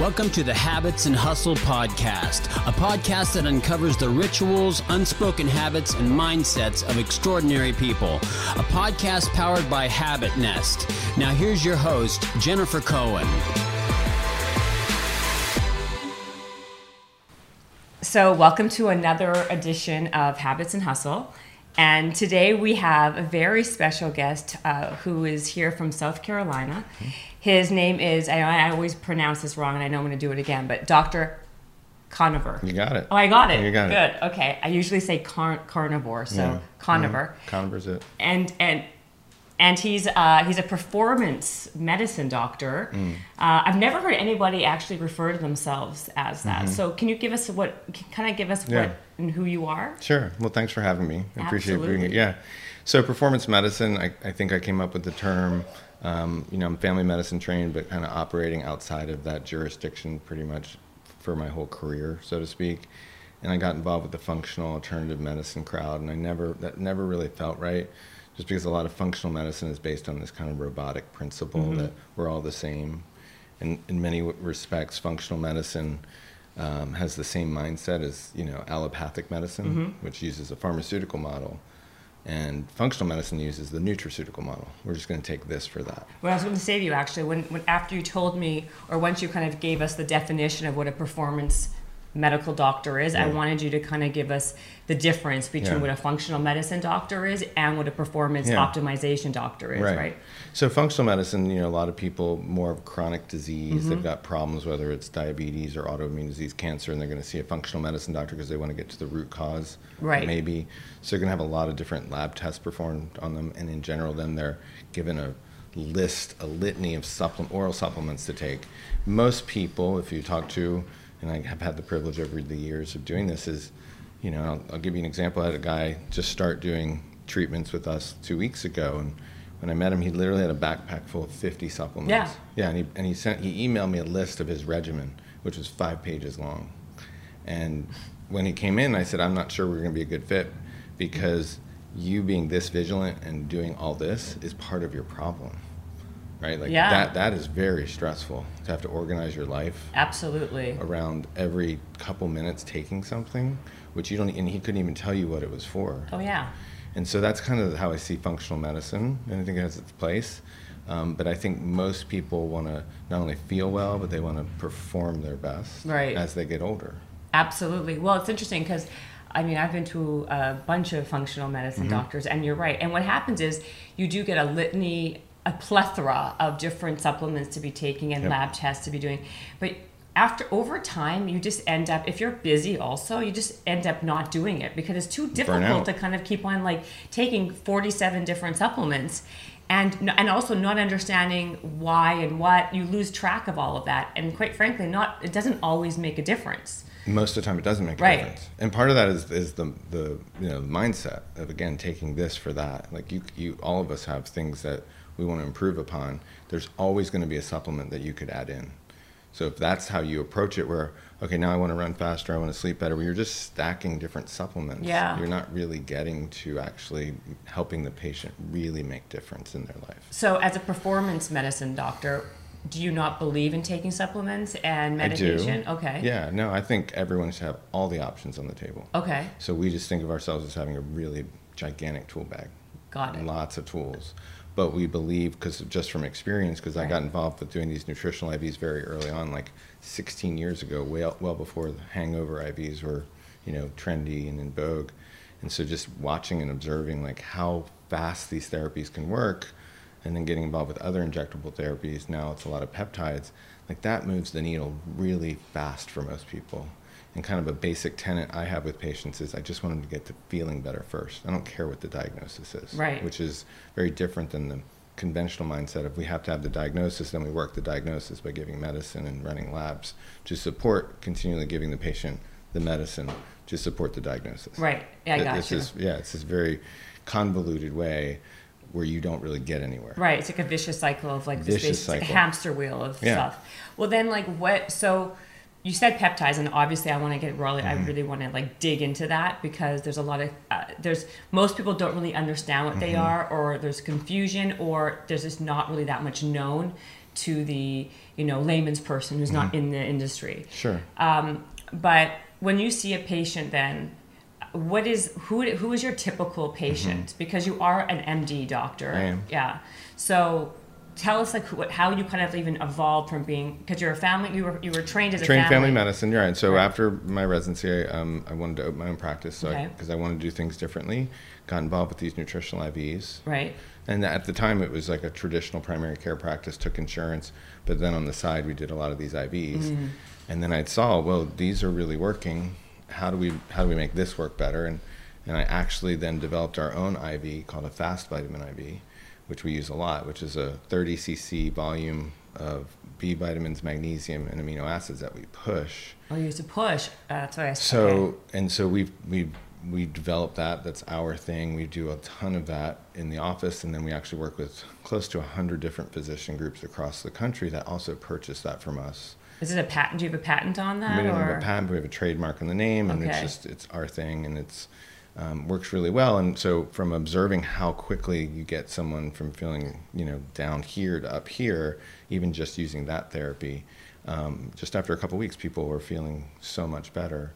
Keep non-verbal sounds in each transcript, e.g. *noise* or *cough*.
Welcome to the Habits and Hustle Podcast, a podcast that uncovers the rituals, unspoken habits, and mindsets of extraordinary people. A podcast powered by Habit Nest. Now, here's your host, Jennifer Cohen. So, welcome to another edition of Habits and Hustle. And today we have a very special guest uh, who is here from South Carolina. His name is, I, I always pronounce this wrong and I know I'm going to do it again, but Dr. Koniver. You got it. Oh, I got it. You got Good. it. Good. Okay. I usually say car- carnivore, so Yeah. Koniver. Mhm. Koniver's it. And, and, and he's uh, he's a performance medicine doctor. Mm. Uh, I've never heard anybody actually refer to themselves as that. So can you give us what? Kind of give us Mm-hmm. Yeah. what and who you are? Sure. Well, thanks for having me. I appreciate being here. Yeah. So, performance medicine, I, I think I came up with the term. Um, you know, I'm family medicine trained, but kind of operating outside of that jurisdiction pretty much for my whole career, so to speak. And I got involved with the functional alternative medicine crowd, and I never, that never really felt right, just because a lot of functional medicine is based on this kind of robotic principle Mm-hmm. that we're all the same. And in many respects, functional medicine um, has the same mindset as you know allopathic medicine, Mm-hmm. which uses a pharmaceutical model, and functional medicine uses the nutraceutical model. We're just going to take this for that. Well, I was going to to you actually, when, when after you told me, or once you kind of gave us the definition of what a performance medical doctor is, I wanted you to kind of give us the difference between Yeah. what a functional medicine doctor is and what a performance Yeah. optimization doctor is, right? So functional medicine, you know, a lot of people more of chronic disease, Mm-hmm. they've got problems, whether it's diabetes or autoimmune disease, cancer, and they're going to see a functional medicine doctor because they want to get to the root cause, Right. Maybe. So they're going to have a lot of different lab tests performed on them, and in general, then they're given a list, a litany of supplement, oral supplements to take. Most people, if you talk to, and I have had the privilege over the years of doing this, is you know, I'll, I'll give you an example. I had a guy just start doing treatments with us two weeks ago, and when I met him, he literally had a backpack full of 50 supplements. Yeah. Yeah, and he and he sent he emailed me a list of his regimen, which was five pages long. And when he came in, I said, I'm not sure we're going to be a good fit because you being this vigilant and doing all this is part of your problem, right? Like Yeah. that that is very stressful to have to organize your life Absolutely. around every couple minutes taking something, which you don't, and he couldn't even tell you what it was for. Oh yeah. And so that's kind of how I see functional medicine, and I think it has its place. Um, but I think most people want to not only feel well, but they want to perform their best Right. as they get older. Absolutely. Well, it's interesting because I mean, I've been to a bunch of functional medicine Mm-hmm. doctors, and you're right. And what happens is you do get a litany, a plethora of different supplements to be taking and Yep. lab tests to be doing. But after over time, you just end up, if you're busy also, you just end up not doing it because it's too difficult to kind of keep on like taking 47 different supplements. And, and also not understanding why and what you lose track of all of that and quite frankly not it doesn't always make a difference Most of the time, it doesn't make a Right. difference. And part of that is, is the, the you know mindset of again taking this for that. Like you, you, all of us have things that we want to improve upon. There's always going to be a supplement that you could add in. So if that's how you approach it, where okay, now I want to run faster, I want to sleep better, well, you're just stacking different supplements. Yeah. You're not really getting to actually helping the patient really make difference in their life. So, as a performance medicine doctor, do you not believe in taking supplements and medication? I do. Okay. Yeah. No, I think everyone should have all the options on the table. Okay. So we just think of ourselves as having a really gigantic tool bag. Got it. Lots of tools. But we believe, because just from experience, because I got involved with doing these nutritional IVs very early on, like 16 years ago, well, well before the hangover IVs were, you know, trendy and in vogue. And so just watching and observing like how fast these therapies can work and then getting involved with other injectable therapies, now it's a lot of peptides, like that moves the needle really fast for most people. And kind of a basic tenet I have with patients is I just want them to get to feeling better first. I don't care what the diagnosis is, Right. which is very different than the conventional mindset of we have to have the diagnosis, then we work the diagnosis by giving medicine and running labs to support continually giving the patient the medicine to support the diagnosis. Right. Yeah, I got it's you. this- yeah, it's this very convoluted way where you don't really get anywhere. Right. It's like a vicious cycle of like this Vicious basic- cycle. hamster wheel of Yeah. stuff. Well, then, like, what? So, you said peptides, and obviously, I want to get really, Mm-hmm. I really want to like dig into that because there's a lot of uh, there's most people don't really understand what they Mm-hmm. are, or there's confusion, or there's just not really that much known. to the you know layman's person who's not in the industry. Sure. Um, but when you see a patient, then what is who who is your typical patient? Because you are an MD doctor. Mm-hmm. I am. Yeah. So tell us like who, how you kind of even evolved from being because you're a family you were you were trained as a trained family, family medicine right and so Right. after my residency I, um, I wanted to open my own practice so Okay. because I, wanted to do things differently got involved with these nutritional ivs right? and at the time it was like a traditional primary care practice took insurance but then on the side we did a lot of these ivs Mm-hmm. and then i saw well these are really working how do we how do we make this work better and and i actually then developed our own iv called a fast vitamin iv which we use a lot which is a 30 cc volume of b vitamins magnesium and amino acids that we push Oh, you used to push. Uh, that's what I said. so and so we've we we developed that. That's our thing. We do a ton of that in the office, and then we actually work with close to hundred different physician groups across the country that also purchase that from us. Is it a patent? Do you have a patent on that? we don't or? have a patent, but we have a trademark on the name, and it's just it's our thing, and it's um, works really well. And so from observing how quickly you get someone from feeling you know down here to up here, even just using that therapy, um, just after a couple weeks, people were feeling so much better.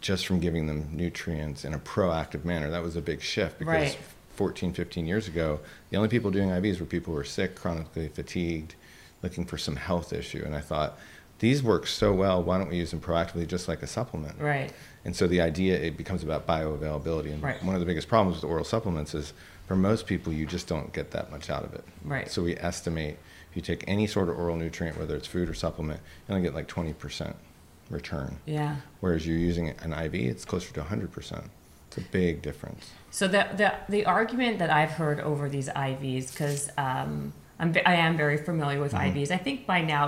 Just from giving them nutrients in a proactive manner. That was a big shift because Right. 14, 15 years ago, the only people doing IVs were people who were sick, chronically fatigued, looking for some health issue. And I thought, these work so well, why don't we use them proactively just like a supplement? Right. And so the idea, it becomes about bioavailability. And Right. one of the biggest problems with oral supplements is for most people, you just don't get that much out of it. Right. So we estimate if you take any sort of oral nutrient, whether it's food or supplement, you only get like 20% return. Yeah. Whereas you're using an IV, it's closer to 100%. It's a big difference. So the the the argument that I've heard over these IVs, because um, I'm I am very familiar with Mm-hmm. IVs. I think by now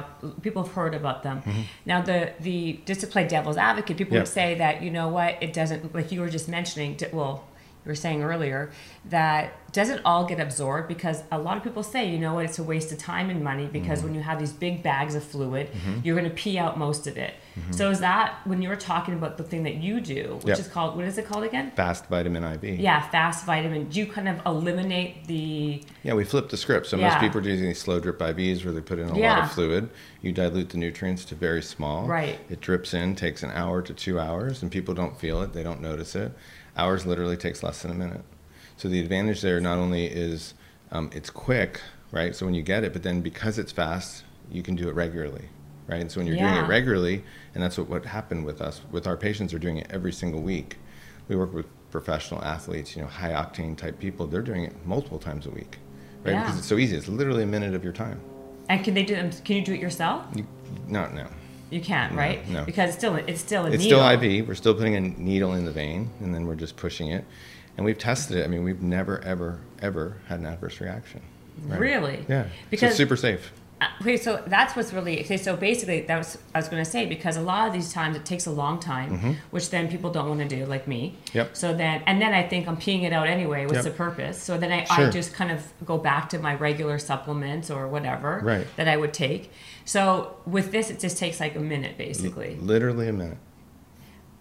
people have heard about them. Now the the just to play devil's advocate, people Yeah. would say that you know what it doesn't like you were just mentioning. d- Well, you were saying earlier that doesn't all get absorbed because a lot of people say you know what it's a waste of time and money because Mm-hmm. when you have these big bags of fluid, you're going to pee out most of it. So is that when you were talking about the thing that you do, which Yep. is called what is it called again? Fast vitamin IV. Yeah, fast vitamin. Do you kind of eliminate the Yeah, we flip the script. So Yeah. most people are using these slow drip IVs where they put in a lot of fluid. You dilute the nutrients to very small. Right. It drips in, takes an hour to two hours, and people don't feel it. They don't notice it. Ours literally takes less than a minute. So the advantage there not only is um, it's quick, right? So when you get it, but then because it's fast, you can do it regularly, right? And so when you're doing it regularly, and that's what, what happened with us, with our patients, are doing it every single week. We work with professional athletes, you know, high octane type people. They're doing it multiple times a week, right? Yeah. Because it's so easy. It's literally a minute of your time. and can they do? Can you do it yourself? You, no, no. You can't, No, right? no. Because it's still it's still a It's needle. still IV. We're still putting a needle in the vein, and then we're just pushing it. And we've tested it. I mean, we've never, ever, ever had an adverse reaction. right? Really? Yeah. so Because it's super safe. Uh, Okay, so that's what's really okay. So basically, that was I was going to say because a lot of these times it takes a long time, which then people don't want to do, like me. Mm-hmm. Yep. So then, and then I think I'm peeing it out anyway. What's Yep. the purpose? So then I, I just kind of go back to my regular supplements or whatever Right. that I would take. So with this, it just takes like a minute, basically. Literally a minute.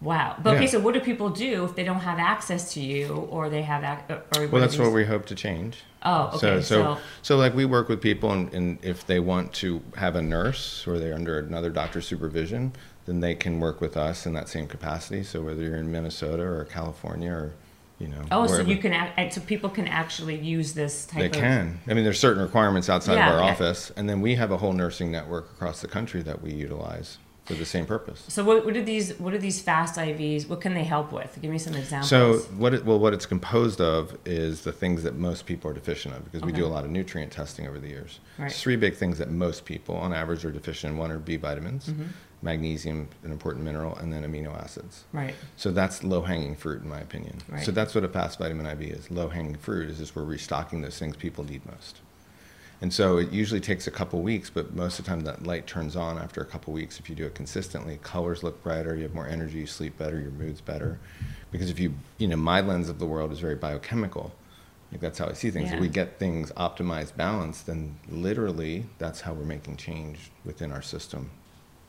Wow. But okay, so what do people do if they don't have access to you or they have ac- or Well, that's what we hope to change. Oh, So, okay. so, So, so, like we work with people, and, and if they want to have a nurse or they're under another doctor's supervision, then they can work with us in that same capacity. So whether you're in Minnesota or California or, you know, oh, so you can act, so people can actually use this type They of can. I mean, there's certain requirements outside Yeah, of our office, and then we have a whole nursing network across the country that we utilize for the same purpose. So what, what are these what are these fast IVs? What can they help with? Give me some examples. So what it, well, what it's composed of is the things that most people are deficient of, because we do a lot of nutrient testing over the years. Right. Three big things that most people, on average, are deficient in. One are B vitamins, Mm-hmm. Magnesium, an important mineral, and then amino acids. right. So that's low hanging fruit, in my opinion. Right. So that's what a fast vitamin IV is. Low hanging fruit is just we're restocking those things people need most. And so it usually takes a couple weeks, but most of the time that light turns on after a couple weeks if you do it consistently. Colors look brighter, you have more energy, you sleep better, your mood's better. Because if you, you know, my lens of the world is very biochemical. Like that's how I see things. Yeah. If we get things optimized, balanced, then literally that's how we're making change within our system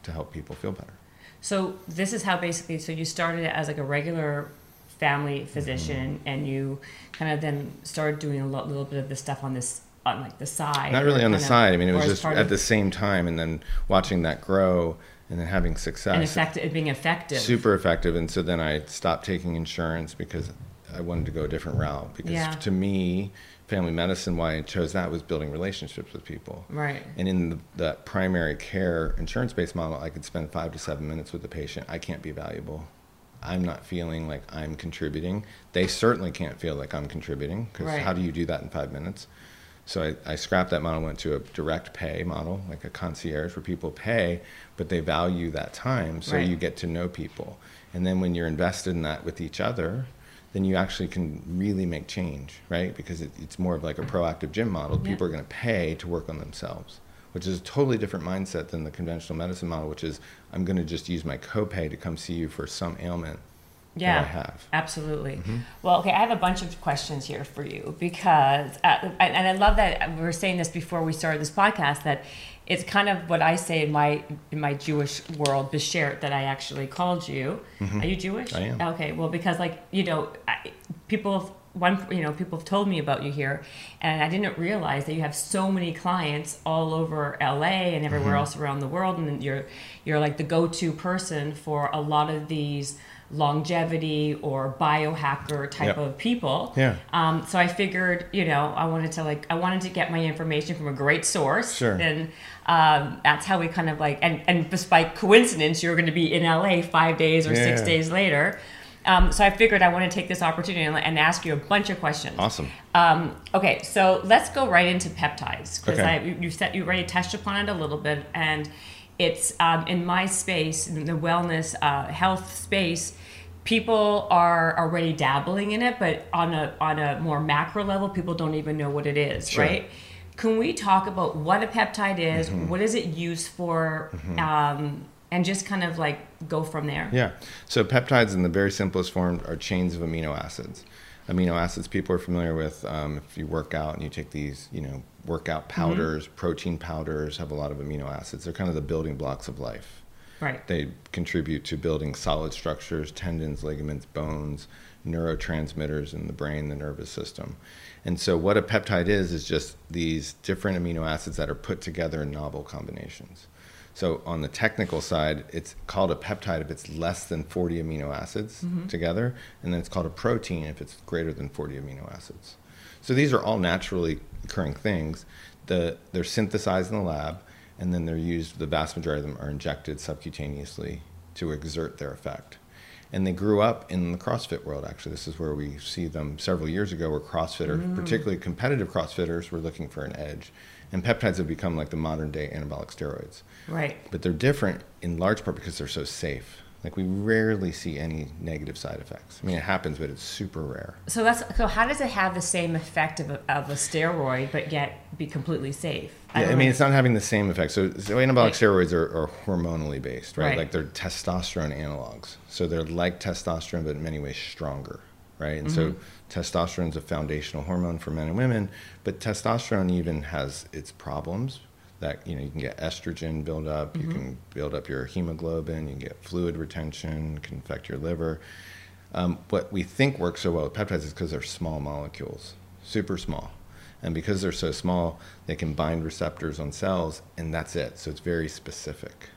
to help people feel better. So this is how basically. So you started as like a regular family physician, Mm-hmm. and you kind of then started doing a little bit of this stuff on this on like the side. Not really on the of- side. I mean, it was just at of- the same time, and then watching that grow, and then having success. and effect, it being effective. super effective and so then i stopped taking insurance because i wanted to go a different route because Yeah. to me family medicine why i chose that was building relationships with people Right. and in the, that primary care insurance-based model i could spend five to seven minutes with the patient i can't be valuable i'm not feeling like i'm contributing they certainly can't feel like i'm contributing because Right. how do you do that in five minutes so I, I scrapped that model, went to a direct pay model, like a concierge where people pay, but they value that time. So Right. you get to know people. And then when you're invested in that with each other, then you actually can really make change, right? Because it, it's more of like a proactive gym model. Yeah. People are going to pay to work on themselves, which is a totally different mindset than the conventional medicine model, which is I'm going to just use my copay to come see you for some ailment yeah, I have. Absolutely. Mm-hmm. Well, okay, I have a bunch of questions here for you because, uh, and I love that we were saying this before we started this podcast that it's kind of what I say in my in my Jewish world, beshert, that I actually called you. Are you Jewish? Mm-hmm. I am. Okay, well, because like you know, I, people. have- One, you know, people have told me about you here, and I didn't realize that you have so many clients all over LA and everywhere Mm-hmm. else around the world, and you're you're like the go-to person for a lot of these longevity or biohacker type Yep. of people. Yeah. Um, so I figured, you know, I wanted to like I wanted to get my information from a great source. Sure. And um, that's how we kind of like and and just by coincidence, you're going to be in LA five days or six days later. Um, so I figured I want to take this opportunity and, and ask you a bunch of questions. Awesome. Um, okay, so let's go right into peptides because Okay. You- you said you already touched upon it a little bit, and it's um, in my space, in the wellness uh, health space. People are already dabbling in it, but on a on a more macro level, people don't even know what it is, Sure. right? Can we talk about what a peptide is? Mm-hmm. What is it used for? Um, and just kind of like go from there. Yeah. So peptides, in the very simplest form, are chains of amino acids. Amino acids people are familiar with. Um, if you work out and you take these, you know, workout powders, protein powders have a lot of amino acids. They're kind of the building blocks of life. Right. They contribute to building solid structures, tendons, ligaments, bones, neurotransmitters in the brain, the nervous system. And so, what a peptide is, is just these different amino acids that are put together in novel combinations. So, on the technical side, it's called a peptide if it's less than 40 amino acids mm-hmm. together, and then it's called a protein if it's greater than 40 amino acids. So, these are all naturally occurring things. The, they're synthesized in the lab, and then they're used, the vast majority of them are injected subcutaneously to exert their effect. And they grew up in the CrossFit world, actually. This is where we see them several years ago, where CrossFitters, mm. particularly competitive CrossFitters, were looking for an edge. And peptides have become like the modern day anabolic steroids. Right. But they're different in large part because they're so safe. Like we rarely see any negative side effects. I mean, it happens, but it's super rare. So that's so. How does it have the same effect of a, of a steroid, but yet be completely safe? Yeah, I mean, know. it's not having the same effect. So, so anabolic Right. steroids are, are hormonally based, right? Right. Like they're testosterone analogs. So they're like testosterone, but in many ways stronger, right? And so mm-hmm. testosterone is a foundational hormone for men and women, but testosterone even has its problems. That you know, you can get estrogen build up, you can build up your hemoglobin, you can get fluid retention, can affect your liver. Um, what we think works so well with peptides is because they're small molecules, super small. And because they're so small, they can bind receptors on cells, and that's it. So it's very specific.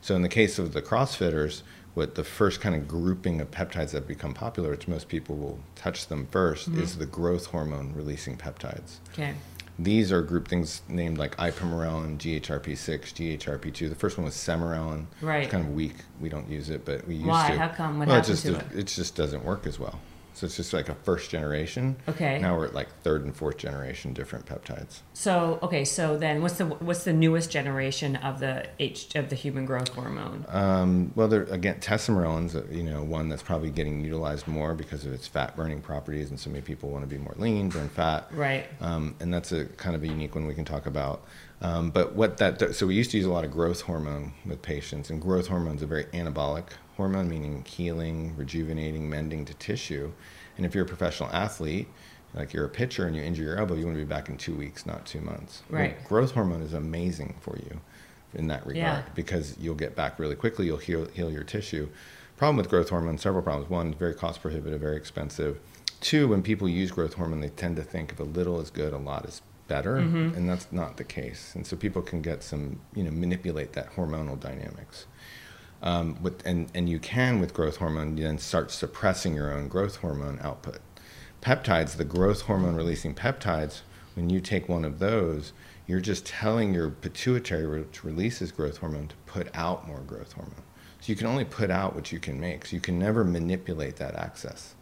So in the case of the CrossFitters, what the first kind of grouping of peptides that become popular, which most people will touch them 1st is the growth hormone releasing peptides. okay. These are group things named like ipamorelin, GHRP6, GHRP2. The first one was sermorelin. Right. It's kind of weak. We don't use it, but we used Why? to. How come? What well, it just to it? it just doesn't work as well. So it's just like a first generation. Okay. Now we're at like third and fourth generation different peptides. So okay. So then, what's the what's the newest generation of the H of the human growth hormone? Um, well, there again, testosterone's you know one that's probably getting utilized more because of its fat burning properties, and so many people want to be more lean, burn fat. Right. Um, and that's a kind of a unique one we can talk about. Um, but what that so we used to use a lot of growth hormone with patients, and growth hormone is a very anabolic hormone, meaning healing, rejuvenating, mending to tissue. And if you're a professional athlete, like you're a pitcher and you injure your elbow, you want to be back in two weeks, not two months. Well, Right. growth hormone is amazing for you in that regard Yeah. because you'll get back really quickly. You'll heal, heal your tissue. Problem with growth hormone, several problems. One, very cost prohibitive, very expensive. Two, when people use growth hormone, they tend to think if a little is good, a lot is better, mm-hmm. and that's not the case. And so people can get some, you know, manipulate that hormonal dynamics. Um, with, and, and you can, with growth hormone, then start suppressing your own growth hormone output. Peptides, the growth hormone releasing peptides, when you take one of those, you're just telling your pituitary, which releases growth hormone, to put out more growth hormone. So you can only put out what you can make. So you can never manipulate that access,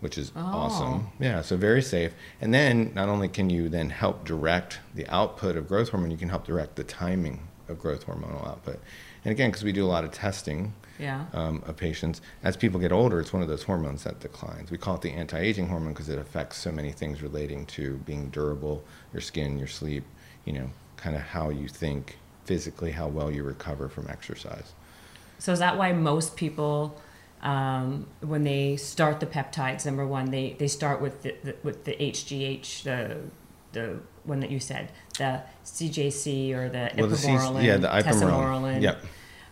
which is awesome. Yeah, so very safe. And then not only can you then help direct the output of growth hormone, you can help direct the timing of growth hormonal output. And again, because we do a lot of testing Yeah. um, of patients, as people get older, it's one of those hormones that declines. We call it the anti-aging hormone because it affects so many things relating to being durable, your skin, your sleep, you know, kind of how you think physically, how well you recover from exercise. So is that why most people, um, when they start the peptides, number one, they, they start with the, the with the HGH, the the one that you said, the CJC or the Well, the C- ipamorelin, yeah, the ipamorelin. Yep.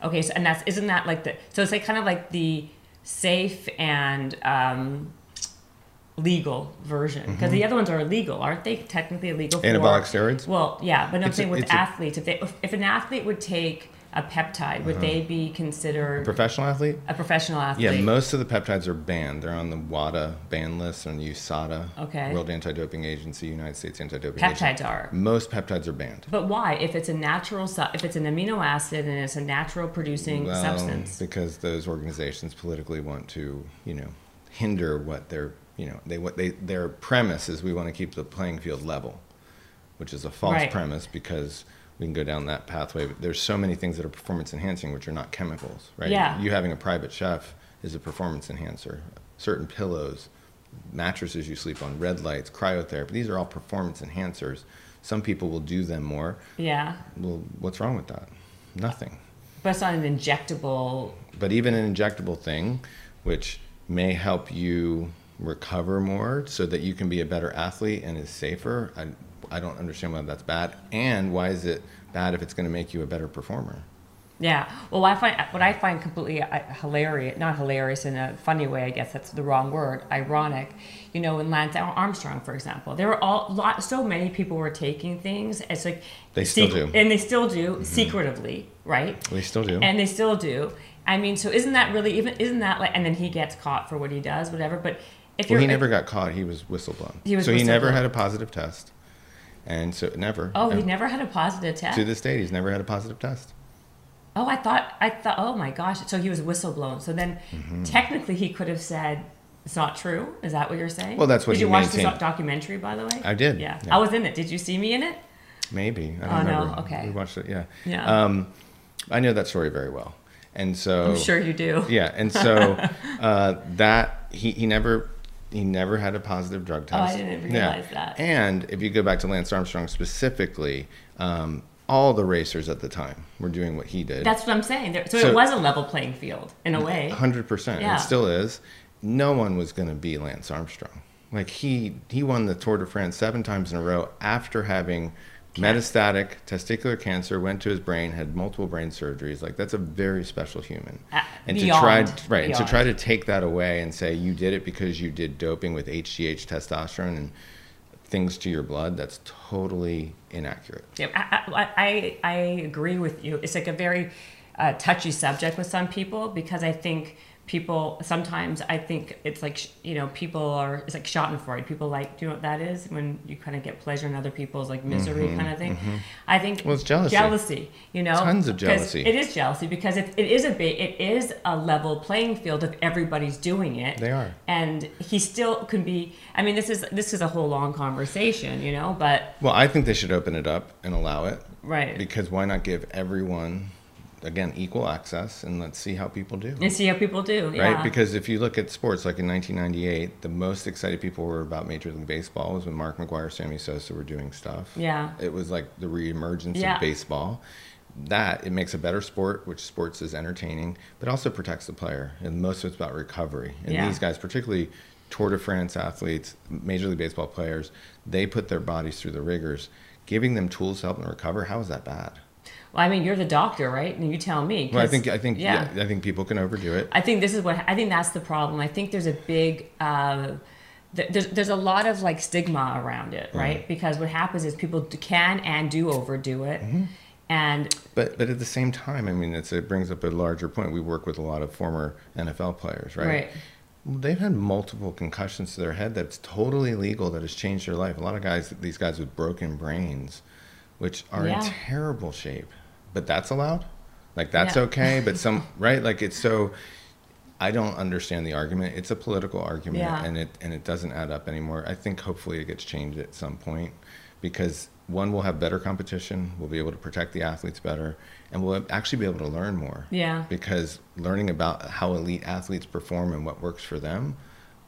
Okay, so and that's isn't that like the so it's like kind of like the safe and um, legal version because the other ones are illegal, aren't they? Technically illegal. For, Mm-hmm. Anabolic steroids? Well, yeah, but I'm It's a- saying with it's a- athletes, if they if, if an athlete would take a peptide, would uh-huh. they be considered Professional athlete? a professional athlete? Yeah, most of the peptides are banned. They're on the WADA ban list, on USADA, Okay. World Anti-Doping Agency, United States Anti-Doping Peptides Agency. are. Most peptides are banned. But why? If it's a natural, su- if it's an amino acid and it's a natural producing Well, substance, because those organizations politically want to, you know, hinder what their, you know, they what they their premise is we want to keep the playing field level, which is a false Right. premise because we can go down that pathway. But there's so many things that are performance enhancing, which are not chemicals, right? Yeah. You having a private chef is a performance enhancer. Certain pillows, mattresses you sleep on, red lights, cryotherapy. These are all performance enhancers. Some people will do them more. yeah, Well, what's wrong with that? Nothing. but it's not an injectable. But even an injectable thing, which may help you recover more so that you can be a better athlete and is safer, I, I don't understand why that's bad. And why is it bad if it's going to make you a better performer? Yeah. Well, I find what I find completely uh, hilarious, not hilarious in a funny way, I guess that's the wrong word, ironic. You know, in Lance Armstrong, for example, there were all lot, so many people were taking things. It's like They still do. Mm-hmm. and they still do secretively, right? They still do. and they still do. I mean, so isn't that really even? Isn't that like? And then he gets caught for what he does, whatever. But if well, you're he never got caught. He was whistleblown. He was so he never had a positive test. And so never. oh, he never had a positive test. To this date, he's never had a positive test. Oh, I thought, I thought, oh my gosh. So he was whistleblown. So then Mm-hmm. technically he could have said, it's not true. Is that what you're saying? Well, that's what you Did you watch maintained. this documentary, by the way? I did, Yeah. yeah. I was in it. Did you see me in it? Maybe. I don't Oh, no? Okay. We watched it, yeah. Yeah. Um, I know that story very well. And so. I'm sure you do. Yeah, and so *laughs* uh, that he, he never he never had a positive drug test. Oh, I didn't Yeah. realize that. And if you go back to Lance Armstrong specifically, um, all the racers at the time were doing what he did. That's what I'm saying. There, so, So- it was a level playing field in a way. hundred percent. Yeah. It still is. No one was going to be Lance Armstrong. Like he he won the Tour de France seven times in a row after having metastatic testicular cancer, went to his brain, had multiple brain surgeries. Like that's a very special human. Uh, and beyond, to try right and to try to take that away and say you did it because you did doping with HGH testosterone and things to your blood, that's totally inaccurate. Yeah, I, I, I, I agree with you. It's like a very uh, touchy subject with some people because I think people sometimes I think it's like you know people are it's like Schadenfreude. People like do you know what that is when you kind of get pleasure in other people's like misery kind of thing. I think Mm-hmm, Well, it's jealousy. Jealousy, you know, Tons of jealousy. It is jealousy because it, it is a it is a level playing field if everybody's doing it. They are. and he still can be. I mean, this is this is a whole long conversation, you know, but Well, I think they should open it up and allow it. right. Because why not give everyone, again, equal access and let's see how people do. and see how people do. Yeah. Right? Because if you look at sports, like in 1998, the most excited people were about Major League Baseball was when Mark McGwire, Sammy Sosa were doing stuff. Yeah. It was like the reemergence Yeah. of baseball. That it makes a better sport, which sports is entertaining, but also protects the player. And most of it's about recovery. And Yeah. these guys, particularly Tour de France athletes, Major League Baseball players, they put their bodies through the rigors. Giving them tools to help them recover, how is that bad? Well, I mean, you're the doctor, right? And you tell me. Well, I think I think yeah. I think people can overdo it. I think this is what I think that's the problem. I think there's a big uh, th- there's there's a lot of like stigma around it, right? Because what happens is people can and do overdo it, Mm-hmm. and But but at the same time, I mean, it's, it brings up a larger point. We work with a lot of former NFL players, right? Right. They've had multiple concussions to their head that's totally legal that has changed their life. A lot of guys, these guys with broken brains, which are Yeah. in terrible shape, but that's allowed. Like that's Yeah. okay, but some *laughs* right? Like it's so. I don't understand the argument. It's a political argument, Yeah. and it and it doesn't add up anymore. I think hopefully it gets changed at some point, because one will have better competition. We'll be able to protect the athletes better, and we'll actually be able to learn more. Yeah. Because learning about how elite athletes perform and what works for them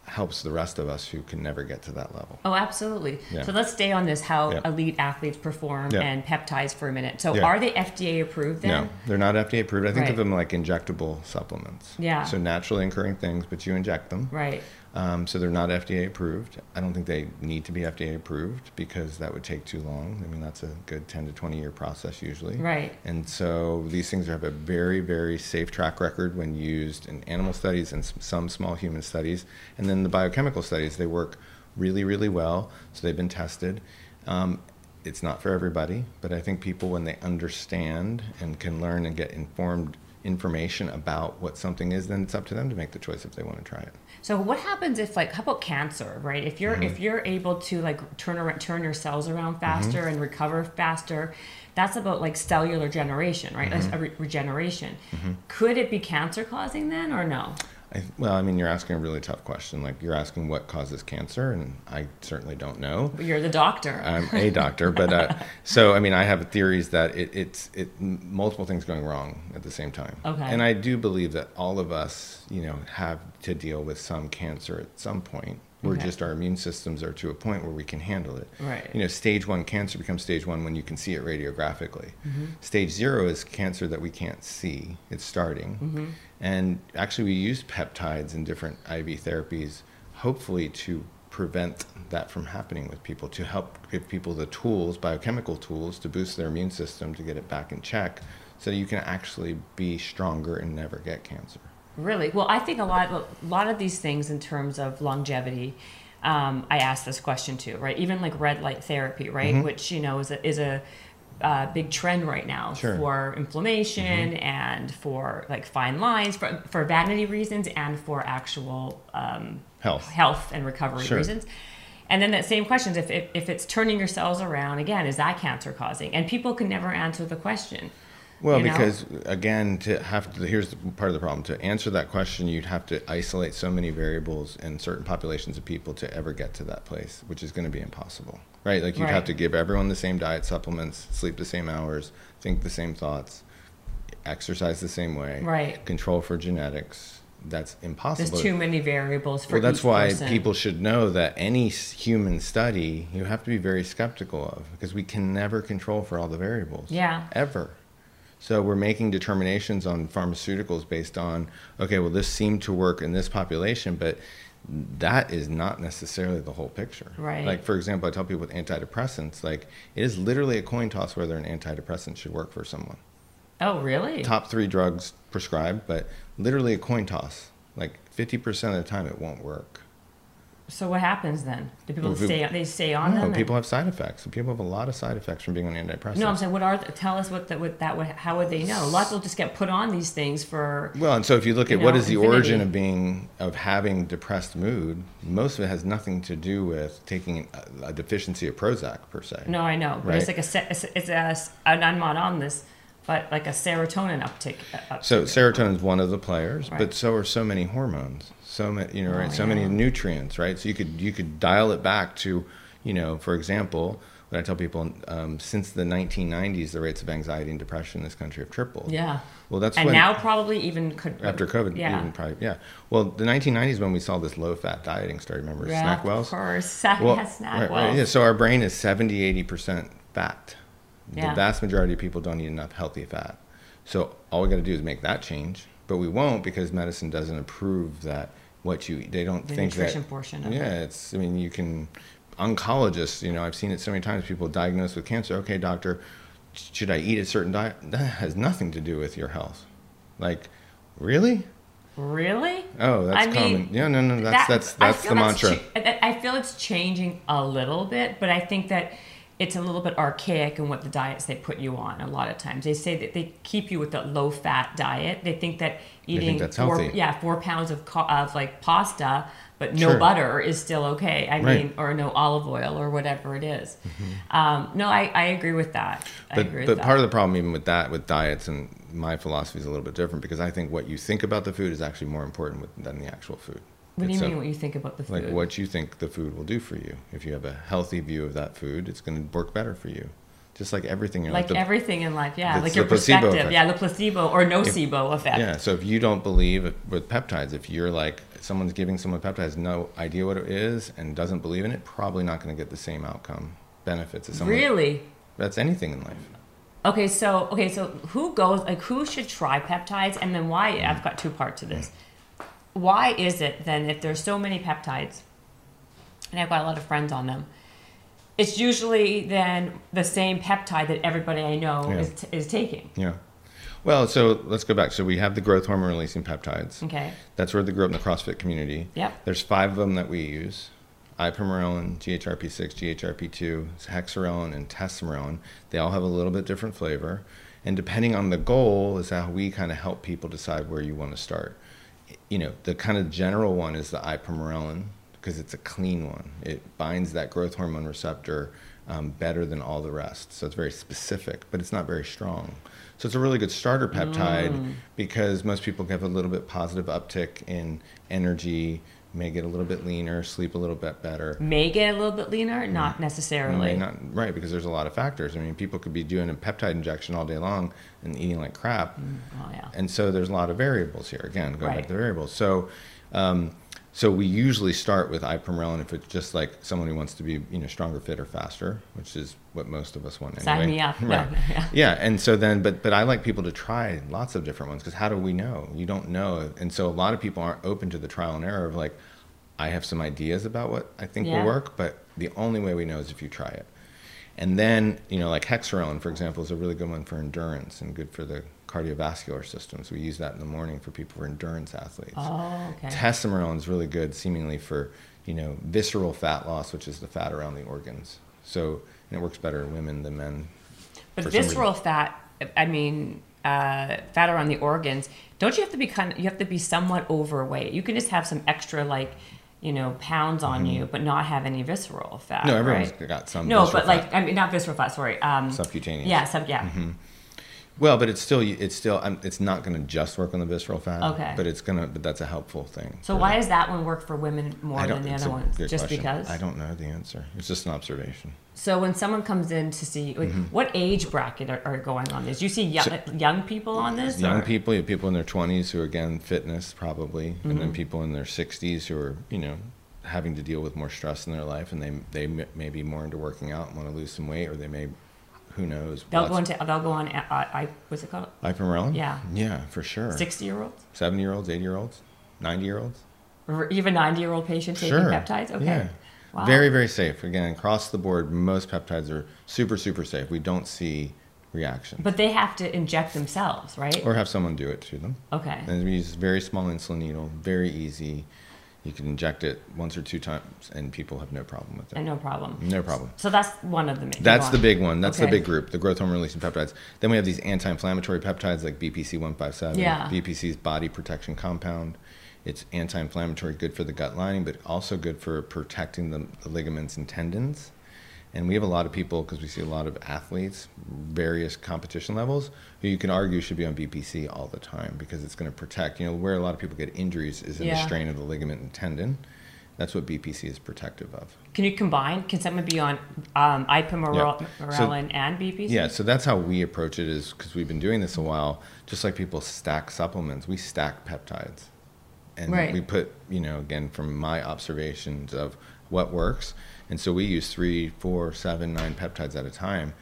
helps the rest of us who can never get to that level. oh, absolutely. Yeah. So let's stay on this how Yeah. elite athletes perform Yeah. and peptides for a minute. So are they FDA approved then? No, they're not FDA approved. I think Right. of them like injectable supplements. Yeah. So naturally occurring things, but you inject them. Right. Um, so they're not FDA approved. I don't think they need to be FDA approved because that would take too long. I mean, that's a good 10 to 20 year process usually. Right. And so these things have a very, very safe track record when used in animal studies and some small human studies. And then the biochemical studies, they work really, really well. So they've been tested. Um, it's not for everybody, but I think people, when they understand and can learn and get informed information about what something is, then it's up to them to make the choice if they want to try it. So what happens if like how about cancer, right? If you're Mm-hmm. if you're able to like turn around, turn your cells around faster Mm-hmm. and recover faster, that's about like cellular generation, right? That's a Mm-hmm. re- regeneration. Could it be cancer causing then or no? I, well, I mean, you're asking a really tough question. Like, you're asking what causes cancer, and I certainly don't know. But you're the doctor. I'm a doctor, but uh, *laughs* so I mean, I have theories that it, it's it multiple things going wrong at the same time. Okay. And I do believe that all of us, you know, have to deal with some cancer at some point. We're Okay. just our immune systems are to a point where we can handle it. Right. You know, stage one cancer becomes stage one when you can see it radiographically. Mm-hmm. Stage zero is cancer that we can't see. It's starting. Mm-hmm. And actually, we use peptides and different IV therapies, hopefully, to prevent that from happening with people, to help give people the tools, biochemical tools, to boost their immune system to get it back in check so you can actually be stronger and never get cancer. Really? Well, I think a lot, a lot of these things in terms of longevity. Um, I asked this question too, right? Even like red light therapy, right? Mm-hmm. Which you know is a is a uh, big trend right now Sure. Mm-hmm. for inflammation and for like fine lines, for for vanity reasons and for actual um, Health. health and recovery Sure. reasons. And then that same question if, if, if it's turning your cells around again, is that cancer causing? And people can never answer the question. Well, you know? because again, to have to, here's the part of the problem. To answer that question, you'd have to isolate so many variables in certain populations of people to ever get to that place, which is going to be impossible, right? Like you'd Right. have to give everyone the same diet, supplements, sleep the same hours, think the same thoughts, exercise the same way, Right. Control for genetics. That's impossible. There's too many variables for Well, that's why person. people should know that any human study you have to be very skeptical of because we can never control for all the variables. Yeah. Ever. So we're making determinations on pharmaceuticals based on okay, well this seemed to work in this population, but that is not necessarily the whole picture. Right. Like for example, I tell people with antidepressants, like it is literally a coin toss whether an antidepressant should work for someone Oh, really? top three drugs prescribed, but literally a coin toss. Like 50% of the time, it won't work. So what happens then? Do people Well, stay? They stay on no, them. people have side effects. People have a lot of side effects from being on antidepressants. no, I'm saying, what are? Tell us what that. What that would. How would they know? A lot of people just get put on these things for. well, and so if you look you at what know, is the infinity. origin of being of having depressed mood, most of it has nothing to do with taking a, a deficiency of Prozac per se. No, I know, but it's like a. It's, it's a. And I'm not on this, but like a serotonin uptick. uh, uptick. So serotonin is one of the players, Right. but so are so many hormones, so many, you know, right? Oh, so many nutrients, right? So you could you could dial it back to, you know, for example, what I tell people, um, since the 1990s, the rates of anxiety and depression in this country have tripled. Yeah. Well, that's and when now probably even could after COVID, Yeah. even probably, yeah. Well, the 1990s when we saw this low-fat dieting start. Remember yeah, Snackwells? Of course, Snack, *laughs* Well, yeah, right, Snackwells. right, yeah. So our brain is 70, 80 percent fat. Yeah. The vast majority of people don't eat enough healthy fat. So all we got to do is make that change, but we won't because medicine doesn't approve that what you eat. They don't The think nutrition that. portion of yeah, it's. I mean, you can. Oncologists, you know, I've seen it so many times. People diagnosed with cancer. Okay, doctor, should I eat a certain diet? That has nothing to do with your health. Like, really? Really? Oh, that's I mean, common. Yeah, no, no, that's That- that's that's the mantra. cha- I I feel it's changing a little bit, but I think that it's a little bit archaic in what the diets they put you on. A lot of times they say that they keep you with a low fat diet. They think that eating that's four, healthy. yeah, four pounds of of like pasta, but no Sure. butter is still okay. I Right. Mm-hmm. mean, or no olive oil or whatever it is. Um, no, I, I agree with that. I but but that. part of the problem even with that with diets and my philosophy is a little bit different because I think what you think about the food is actually more important with, than the actual food. What do you It's a- mean? What you think about the food? like what you think the food will do for you. If you have a healthy view of that food, it's going to work better for you. Just like everything in like life. the- everything in life, yeah, like your perspective, effect. yeah, the placebo or nocebo effect. Yeah. So if you don't believe with peptides, if you're like someone's giving someone peptides, no idea what it is, and doesn't believe in it, probably not going to get the same outcome benefits as someone. Really? That's anything in life. Okay, so okay, so who goes like who should try peptides, and then why? I've got two parts to this. Why is it then if there's so many peptides, and I've got a lot of friends on them, it's usually then the same peptide that everybody I know Yeah. is, is taking. Yeah. Well, so let's go back. So we have the growth hormone releasing peptides. Okay. That's where they grew up in the CrossFit community. Yep. There's five of them that we use. Ipamorelin, GHRP6, GHRP2, hexarelin, and tesamorelin. They all have a little bit different flavor. And depending on the goal is how we kind of help people decide where you want to start. You know, the kind of general one is the ipamorelin because it's a clean one. It binds that growth hormone receptor um, better than all the rest. So it's very specific, but it's not very strong. So it's a really good starter peptide because most people have a little bit positive uptick in energy, may get a little bit leaner, sleep a little bit better. May get a little bit leaner, not necessarily. Not right because there's a lot of factors. I mean, people could be doing a peptide injection all day long and eating like crap, Oh yeah. and so there's a lot of variables here. Again, going Right. back to the variables. So, um, so we usually start with ipamorelin if it's just like someone who wants to be you know stronger, fitter, faster, which is what most of us want anyway. Sign me up. *laughs* Right. No, *laughs* yeah. Yeah, and so then, but but I like people to try lots of different ones because how do we know? You don't know, and so a lot of people aren't open to the trial and error of like, I have some ideas about what I think Yeah. will work, but the only way we know is if you try it. And then you know, like hexarelin, for example, is a really good one for endurance and good for the cardiovascular systems. We use that in the morning for people for endurance athletes. Oh, okay. Tesamorelin is really good, seemingly for you know visceral fat loss, which is the fat around the organs. So and it works better in women than men. But for some reason. visceral fat, I mean, uh, fat around the organs. Don't you have to be kind? Of, you have to be somewhat overweight. You can just have some extra, like, you know, pounds on you, but not have any visceral fat. Mm-hmm. No, everyone's right? got some. No, but like, fat. I mean, not visceral fat. Sorry. Um, Subcutaneous. Yeah, sub. Yeah. Well, but it's still it's still um, it's not going to just work on the visceral fat. Okay. But it's gonna but that's a helpful thing. So why does that one work for women more than the other ones? Just question. because? I don't know the answer. It's just an observation. So when someone comes in to see, like, Mm-hmm. what age bracket are, are going on this? You see young, young people on this? Young or- people, you have people in their twenties who are again fitness probably, and Mm-hmm. then people in their sixties who are you know having to deal with more stress in their life, and they they may be more into working out and want to lose some weight, or they may, who knows? They'll go into. They'll go on. uh, I, what's it called? Ipamorelin? Yeah. Yeah, for sure. Sixty year olds. Seventy year olds, eighty year olds, ninety year olds. Or even 90 year old patient taking Sure. peptides? Okay. Yeah. Wow. Very, very safe. Again, across the board, most peptides are super, super safe. We don't see reactions. But they have to inject themselves, right? or have someone do it to them. okay. And we use a very small insulin needle, very easy. You can inject it once or two times, and people have no problem with it. And no problem. No problem. So that's one of the main. That's the big one. That's the big group, the growth hormone releasing peptides. Then we have these anti-inflammatory peptides like BPC 157. Yeah. BPC is body protection compound. It's anti-inflammatory, good for the gut lining, but also good for protecting the, the ligaments and tendons. And we have a lot of people because we see a lot of athletes, various competition levels, who you can argue should be on BPC all the time because it's going to protect. You know, where a lot of people get injuries is in the strain of the ligament and tendon. That's what BPC is protective of. Can you combine? Can someone be on um, ipamorelin and BPC? Yeah, so that's how we approach it is because we've been doing this a while. Just like people stack supplements, we stack peptides, and Right. we put you know again from my observations of what works, and so we use three, four, seven, nine peptides at a time,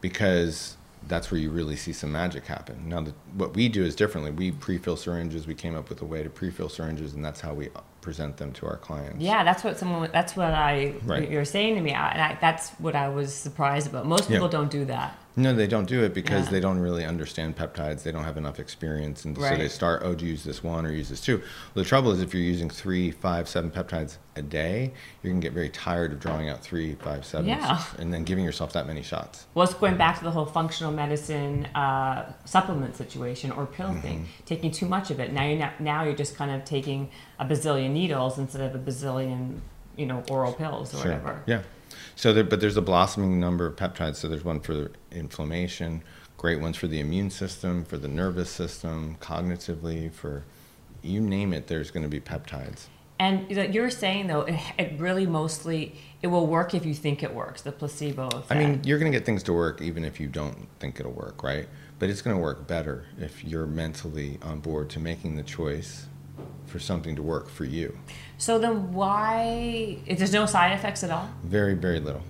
because that's where you really see some magic happen. Now, the, what we do is differently. We pre-fill syringes. We came up with a way to pre-fill syringes, and that's how we present them to our clients. Yeah, that's what someone. That's what I. Right. You're saying to me, I- and I, that's what I was surprised about. Most Yeah. people don't do that. No, they don't do it because Yeah. they don't really understand peptides. They don't have enough experience, and so they start. Oh, do you use this one or use this two? Well, the trouble is if you're using three, five, seven peptides a day, you're gonna get very tired of drawing out three, five, seven, Yeah. and then giving yourself that many shots. Well, it's going back to the whole functional medicine uh, supplement situation or pill Mm-hmm. thing. Taking too much of it. Now you're not, now you're just kind of taking a bazillion needles instead of a bazillion, you know, oral pills or whatever. Yeah. So there, but there's a blossoming number of peptides. So there's one for inflammation, great ones for the immune system, for the nervous system, cognitively, for you name it. There's going to be peptides. And you're saying though, it, it really mostly it will work if you think it works. The placebo effect. I mean, you're going to get things to work even if you don't think it'll work, right? But it's going to work better if you're mentally on board to making the choice for something to work for you. so then why? There's no side effects at all. Very, very little.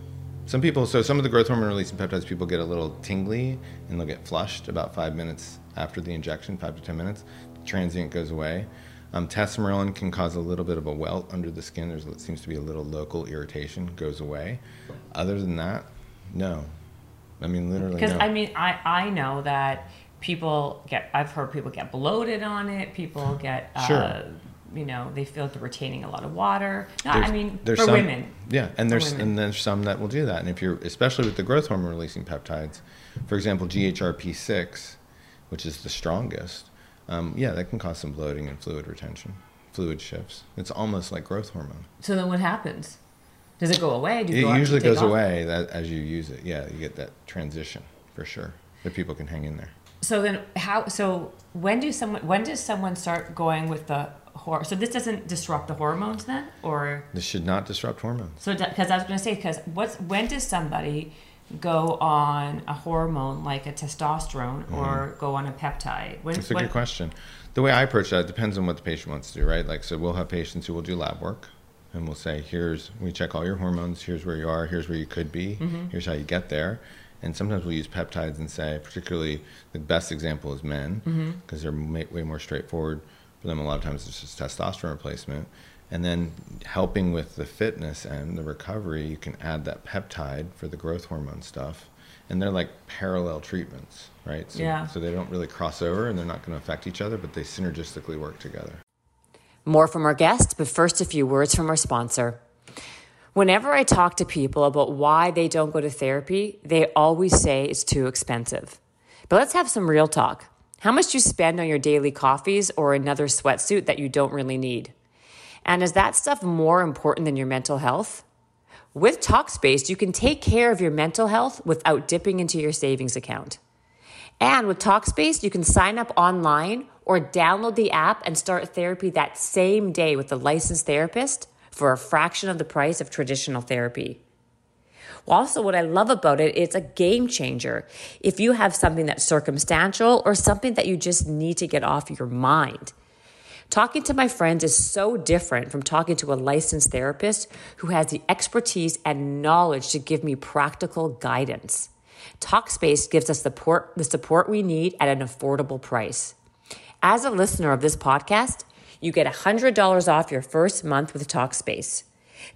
Some people, so some of the growth hormone releasing peptides, people get a little tingly and they'll get flushed about five minutes after the injection, five to 10 minutes. Transient goes away. Um, testosterone can cause a little bit of a welt under the skin. There's it seems to be a little local irritation, goes away. Other than that, no. I mean, literally, Because no. I mean, I I know that people get. I've heard people get bloated on it. People get. Uh, Sure. You know, they feel like they're retaining a lot of water. No, I mean, for some- women. Yeah, and there's and there's some that will do that. And if you're especially with the growth hormone releasing peptides, for example, GHRP6, which is the strongest, um, yeah, that can cause some bloating and fluid retention, fluid shifts. It's almost like growth hormone. So then, what happens? Does it go away? Do you It go usually goes off? away that, as you use it. Yeah, you get that transition for sure. That people can hang in there. So then, how? So when do someone? When does someone start going with the hor? So this doesn't disrupt the hormones then, or This should not disrupt hormones. so? Because I was going to say, because what's when does somebody go on a hormone like a testosterone or go on a peptide? When? Mm-hmm. That's a when- good question. The way I approach that depends on what the patient wants to do, right? Like, so we'll have patients who will do lab work and we'll say, here's, we check all your hormones, here's where you are, here's where you could be, Mm-hmm. here's how you get there. And sometimes we'll use peptides and say, particularly the best example is men, Mm-hmm. because they're way more straightforward. For them, a lot of times it's just testosterone replacement. And then helping with the fitness and the recovery, you can add that peptide for the growth hormone stuff. And they're like parallel treatments, right? So, Yeah. so they don't really cross over and they're not going to affect each other, but they synergistically work together. More from our guests, but first, a few words from our sponsor. Whenever I talk to people about why they don't go to therapy, they always say it's too expensive. But let's have some real talk. How much do you spend on your daily coffees or another sweatsuit that you don't really need? And is that stuff more important than your mental health? With Talkspace, you can take care of your mental health without dipping into your savings account. And with Talkspace, you can sign up online or download the app and start therapy that same day with a licensed therapist for a fraction of the price of traditional therapy. Also, what I love about it, it's a game changer. If you have something that's circumstantial or something that you just need to get off your mind. Talking to my friends is so different from talking to a licensed therapist who has the expertise and knowledge to give me practical guidance. Talkspace gives us support, the support we need at an affordable price. As a listener of this podcast, you get $100 off your first month with Talkspace.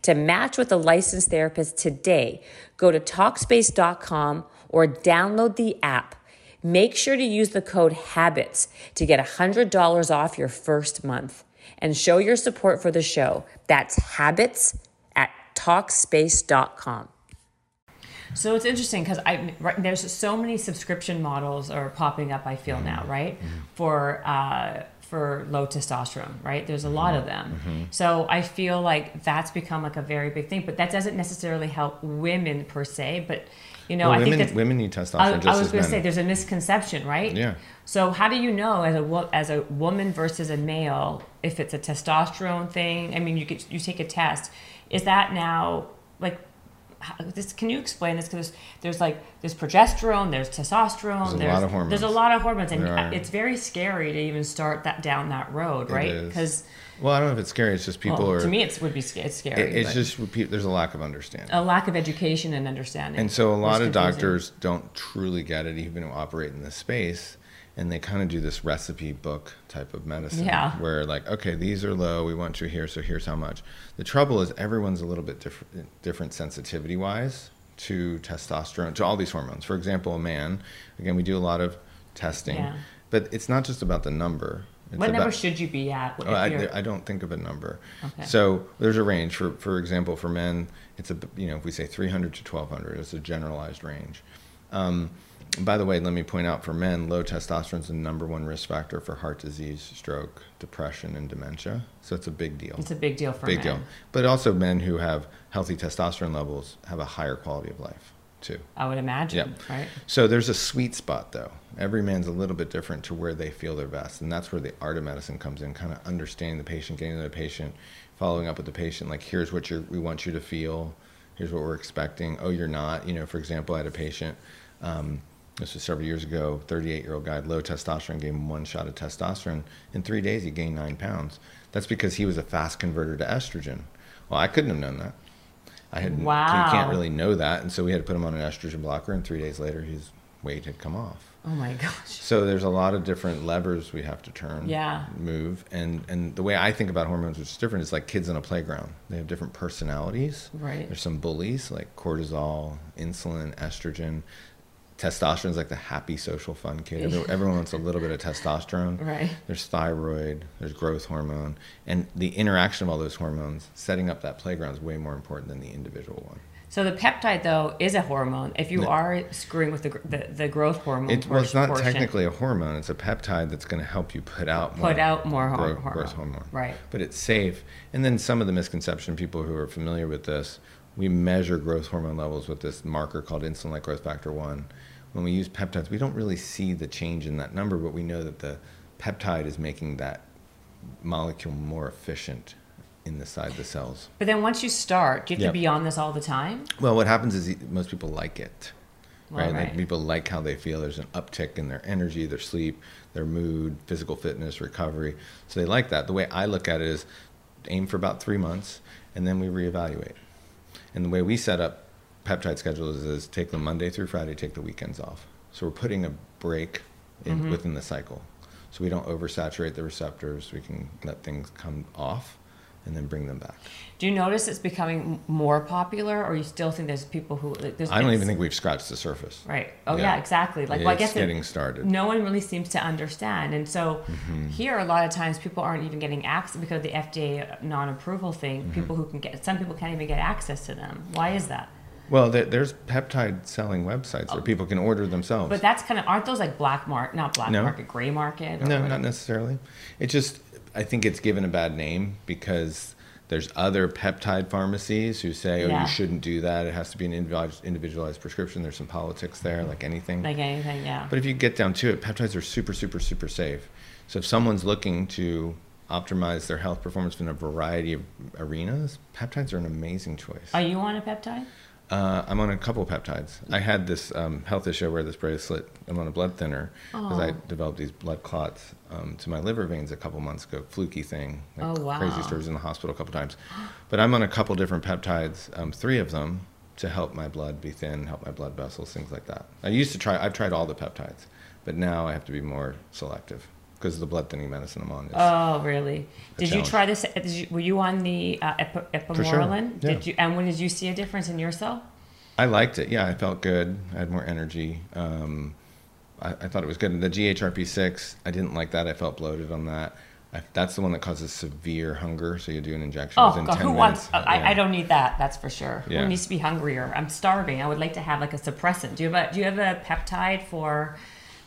To match with a licensed therapist today, go to Talkspace.com or download the app. Make sure to use the code HABITS to get $100 off your first month and show your support for the show. That's HABITS at Talkspace.com. So it's interesting because I right, there's so many subscription models are popping up. I feel now, right, for uh, for low testosterone, right? There's a mm-hmm. lot of them. Mm-hmm. So I feel like that's become like a very big thing, but that doesn't necessarily help women per se. But you know, Well, I think women, women need testosterone I, I was going to say there's a misconception, right? Yeah. So how do you know as a as a woman versus a male if it's a testosterone thing? I mean, you get you take a test. Is that now like this? Can you explain this? Because there's like there's progesterone, there's testosterone, There's a lot of hormones. There's a lot of hormones, and There are. it's very scary to even start that down that road, right? Because well, I don't know if it's scary. It's just people are. to me, it would be it's scary. it- it's just repeat. There's a lack of understanding. a lack of education and understanding. And so a lot of confusing. doctors don't truly get it, even who operate in this space. And they kind of do this recipe book type of medicine Yeah. where like okay these are low we want you here so here's how much the trouble is everyone's a little bit different different sensitivity wise to testosterone to all these hormones for example a man again we do a lot of testing Yeah. but it's not just about the number it's What about, number should you be at? Oh, I, I don't think of a number. Okay. So there's a range. For for example, for men, it's a you know if we say 300 to 1200, it's a generalized range. Um, by the way, let me point out for men, low testosterone is the number one risk factor for heart disease, stroke, depression, and dementia. So it's a big deal. it's a big deal for big men. deal. But also men who have healthy testosterone levels have a higher quality of life too. I would imagine, Yeah. right? So there's a sweet spot though. Every man's a little bit different to where they feel their best. And that's where the art of medicine comes in, kind of understanding the patient, getting to the patient, following up with the patient, like here's what we want you to feel, here's what we're expecting. Oh, you're not. You know, for example, I had a patient, um, this was several years ago, 38 year old guy, low testosterone, gave him one shot of testosterone. In three days, he gained nine pounds. That's because he was a fast converter to estrogen. Well, I couldn't have known that. I had Wow. you can't really know that, and so we had to put him on an estrogen blocker, and three days later, his weight had come off. Oh my gosh. So there's a lot of different levers we have to turn, Yeah. move, and and the way I think about hormones, which is different, is like kids on a playground. They have different personalities. Right. There's some bullies like cortisol, insulin, estrogen. Testosterone is like the happy, social, fun kid. Every- Everyone wants a little bit of testosterone. Right. There's thyroid, there's growth hormone, and the interaction of all those hormones, setting up that playground is way more important than the individual one. So the peptide though is a hormone. If you No. are screwing with the the, the growth hormone, It, well, it's not portion, technically a hormone. It's a peptide that's going to help you put out more, Put out more hor- growth, hormone. growth hormone. Right. But it's safe. And then some of the misconception, people who are familiar with this, we measure growth hormone levels with this marker called insulin-like growth factor one. When we use peptides, we don't really see the change in that number, but we know that the peptide is making that molecule more efficient in the side of the cells. But then once you start, do you have Yep. to be on this all the time? Well, what happens is most people like it, Well, right? Like right. people like how they feel. There's an uptick in their energy, their sleep, their mood, physical fitness, recovery. So they like that. The way I look at it is aim for about three months, and then we reevaluate. And the way we set up peptide schedule is is take them Monday through Friday, take the weekends off. So we're putting a break in, Mm-hmm. within the cycle. So we don't oversaturate the receptors. We can let things come off and then bring them back. Do you notice it's becoming more popular, or you still think there's people who? There's, I don't even think we've scratched the surface. Right. Oh Yeah. yeah, exactly. Like, well, I guess it- getting started. no one really seems to understand, and so Mm-hmm. here a lot of times people aren't even getting access because of the FDA non-approval thing. Mm-hmm. People who can get some people can't even get access to them. Why is that? Well, there, there's peptide selling websites where oh. people can order themselves. Oh. But that's kind of aren't those like black market, not black No. market, gray market? Or no, what- not necessarily. It just, I think it's given a bad name because there's other peptide pharmacies who say, oh, Yeah. you shouldn't do that. It has to be an individualized, individualized prescription. There's some politics there, like anything. like anything, yeah. But if you get down to it, peptides are super, super, super safe. So if someone's looking to optimize their health performance in a variety of arenas, peptides are an amazing choice. Are you on a peptide? Uh, I'm on a couple peptides. I had this um, health issue. I wear this bracelet. I'm on a blood thinner because I developed these blood clots um, to my liver veins a couple months ago. Fluky thing. Like Oh, wow. Crazy stories in the hospital a couple times. But I'm on a couple different peptides, um, three of them, to help my blood be thin, help my blood vessels, things like that. I used to try. I've tried all the peptides, but now I have to be more selective because the blood thinning medicine I'm on is. Oh, really? Did you try this? Did you, were you on the uh, sure, ipamorelin? yeah. Did you? And when did you see a difference in yourself? I liked it. Yeah, I felt good. I had more energy. Um, I, I thought it was good. The GHRP6, I didn't like that. I felt bloated on that. I, that's the one that causes severe hunger. So you do an injection Oh within God, 10 who minutes. wants? I, Yeah. I don't need that. That's for sure. Yeah. Who needs to be hungrier? I'm starving. I would like to have like a suppressant. Do you have a Do you have a peptide for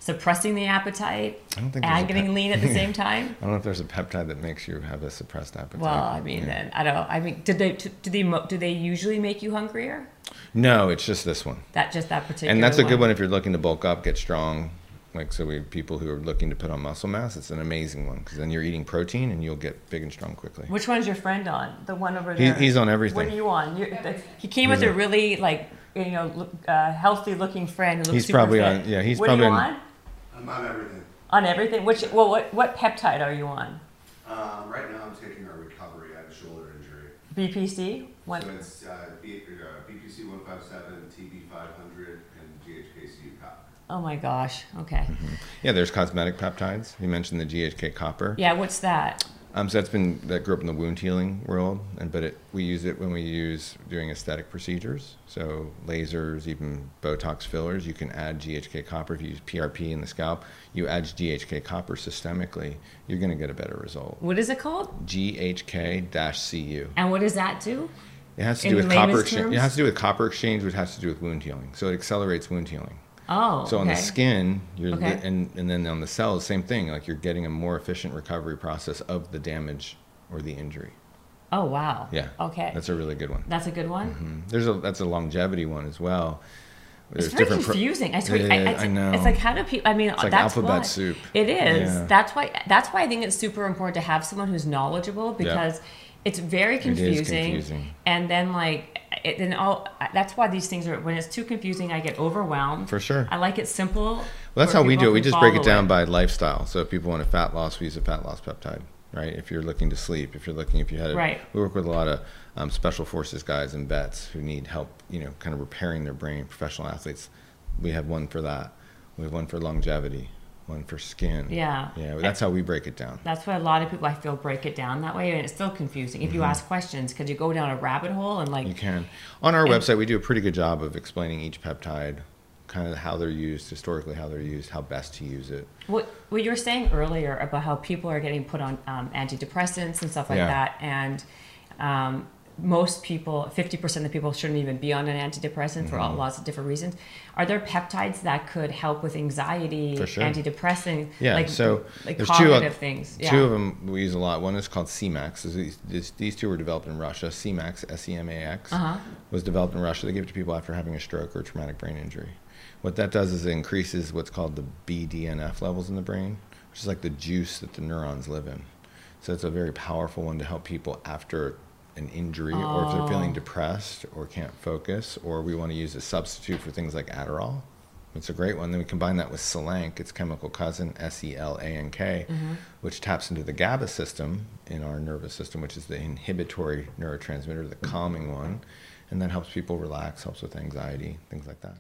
suppressing the appetite I don't think there's and getting pep- lean at the same *laughs* time? I don't know if there's a peptide that makes you have a suppressed appetite. Well, I mean, Yeah. then I don't. I mean, did they do they do they usually make you hungrier? No, it's just this one. That just that particular. And that's a good one if you're looking to bulk up, get strong. Like, so we people who are looking to put on muscle mass, it's an amazing one because then you're eating protein and you'll get big and strong quickly. Which one's your friend on? The one over He- there. he's on everything. What are you on? The, he came He's with a really like you know uh, healthy looking friend who looks He's probably fit. on- yeah, he's what probably on- on? I'm on everything. On everything. Which well, what what peptide are you on? Um, right now, I'm taking a recovery. I have a shoulder injury. BPC. What? So it's uh, B, uh, BPC 157, TB 500, and GHKC UCOP. Oh my gosh. Okay. Yeah, there's cosmetic peptides. You mentioned the GHK copper. Yeah. What's that? Um, so that's been that grew up in the wound healing world, and but it, we use it when we use doing aesthetic procedures. So lasers, even Botox fillers, you can add GHK copper. If you use PRP in the scalp, you add GHK copper systemically, you're going to get a better result. What is it called? GHK-Cu. And what does that do? It has to In do with copper exchange. It has to do with copper exchange, which has to do with wound healing. So it accelerates wound healing. Oh. So on the skin, you're Okay. and and then on the cells, same thing. Like you're getting a more efficient recovery process of the damage or the injury. Oh wow. Yeah. Okay. That's a really good one. That's a good one. Mhm. There's a that's a longevity one as well. It's There's very pro- confusing. I swear. It I, it's, I know. It's like how do people? I mean, like that's alphabet why. soup. It is. Yeah. That's why. That's why I think it's super important to have someone who's knowledgeable because it's very is confusing. confusing. And then like, it, then all. That's why these things are. When it's too confusing, I get overwhelmed. For sure. I like it simple. Well, that's how we do it. We just break it down by lifestyle. So if people want a fat loss, we use a fat loss peptide, right? If you're looking to sleep, if you're looking, if you had a, Right. we work with a lot of um, special forces guys and vets who need help, you know, kind of repairing their brain, professional athletes. We have one for that. We have one for longevity, one for skin. Yeah. Yeah, that's how we break it down. That's why a lot of people I feel break it down that way, and it's still confusing. If you ask questions, because you go down a rabbit hole and like Mm-hmm. You can. On our And- website, we do a pretty good job of explaining each peptide, kind of how they're used, historically how they're used, how best to use it. What what you were saying earlier about how people are getting put on um, antidepressants and stuff like Yeah. that, and um, most people, fifty percent of the people shouldn't even be on an antidepressant for Mm-hmm. all, lots of different reasons. Are there peptides that could help with anxiety, For sure. antidepressant, Yeah, like so like there's two, things? Yeah. two of them we use a lot. One is called Semax. These, these two were developed in Russia. Semax, S-E-M-A-X, Uh-huh. was developed in Russia. They give it to people after having a stroke or traumatic brain injury. What that does is it increases what's called the BDNF levels in the brain, which is like the juice that the neurons live in. So it's a very powerful one to help people after an injury or if they're feeling Oh. depressed or can't focus, or we want to use a substitute for things like Adderall. It's a great one. Then we combine that with Selank, its chemical cousin, S E L A N K, Mm-hmm. which taps into the GABA system in our nervous system, which is the inhibitory neurotransmitter, the calming one. And that helps people relax, helps with anxiety, things like that.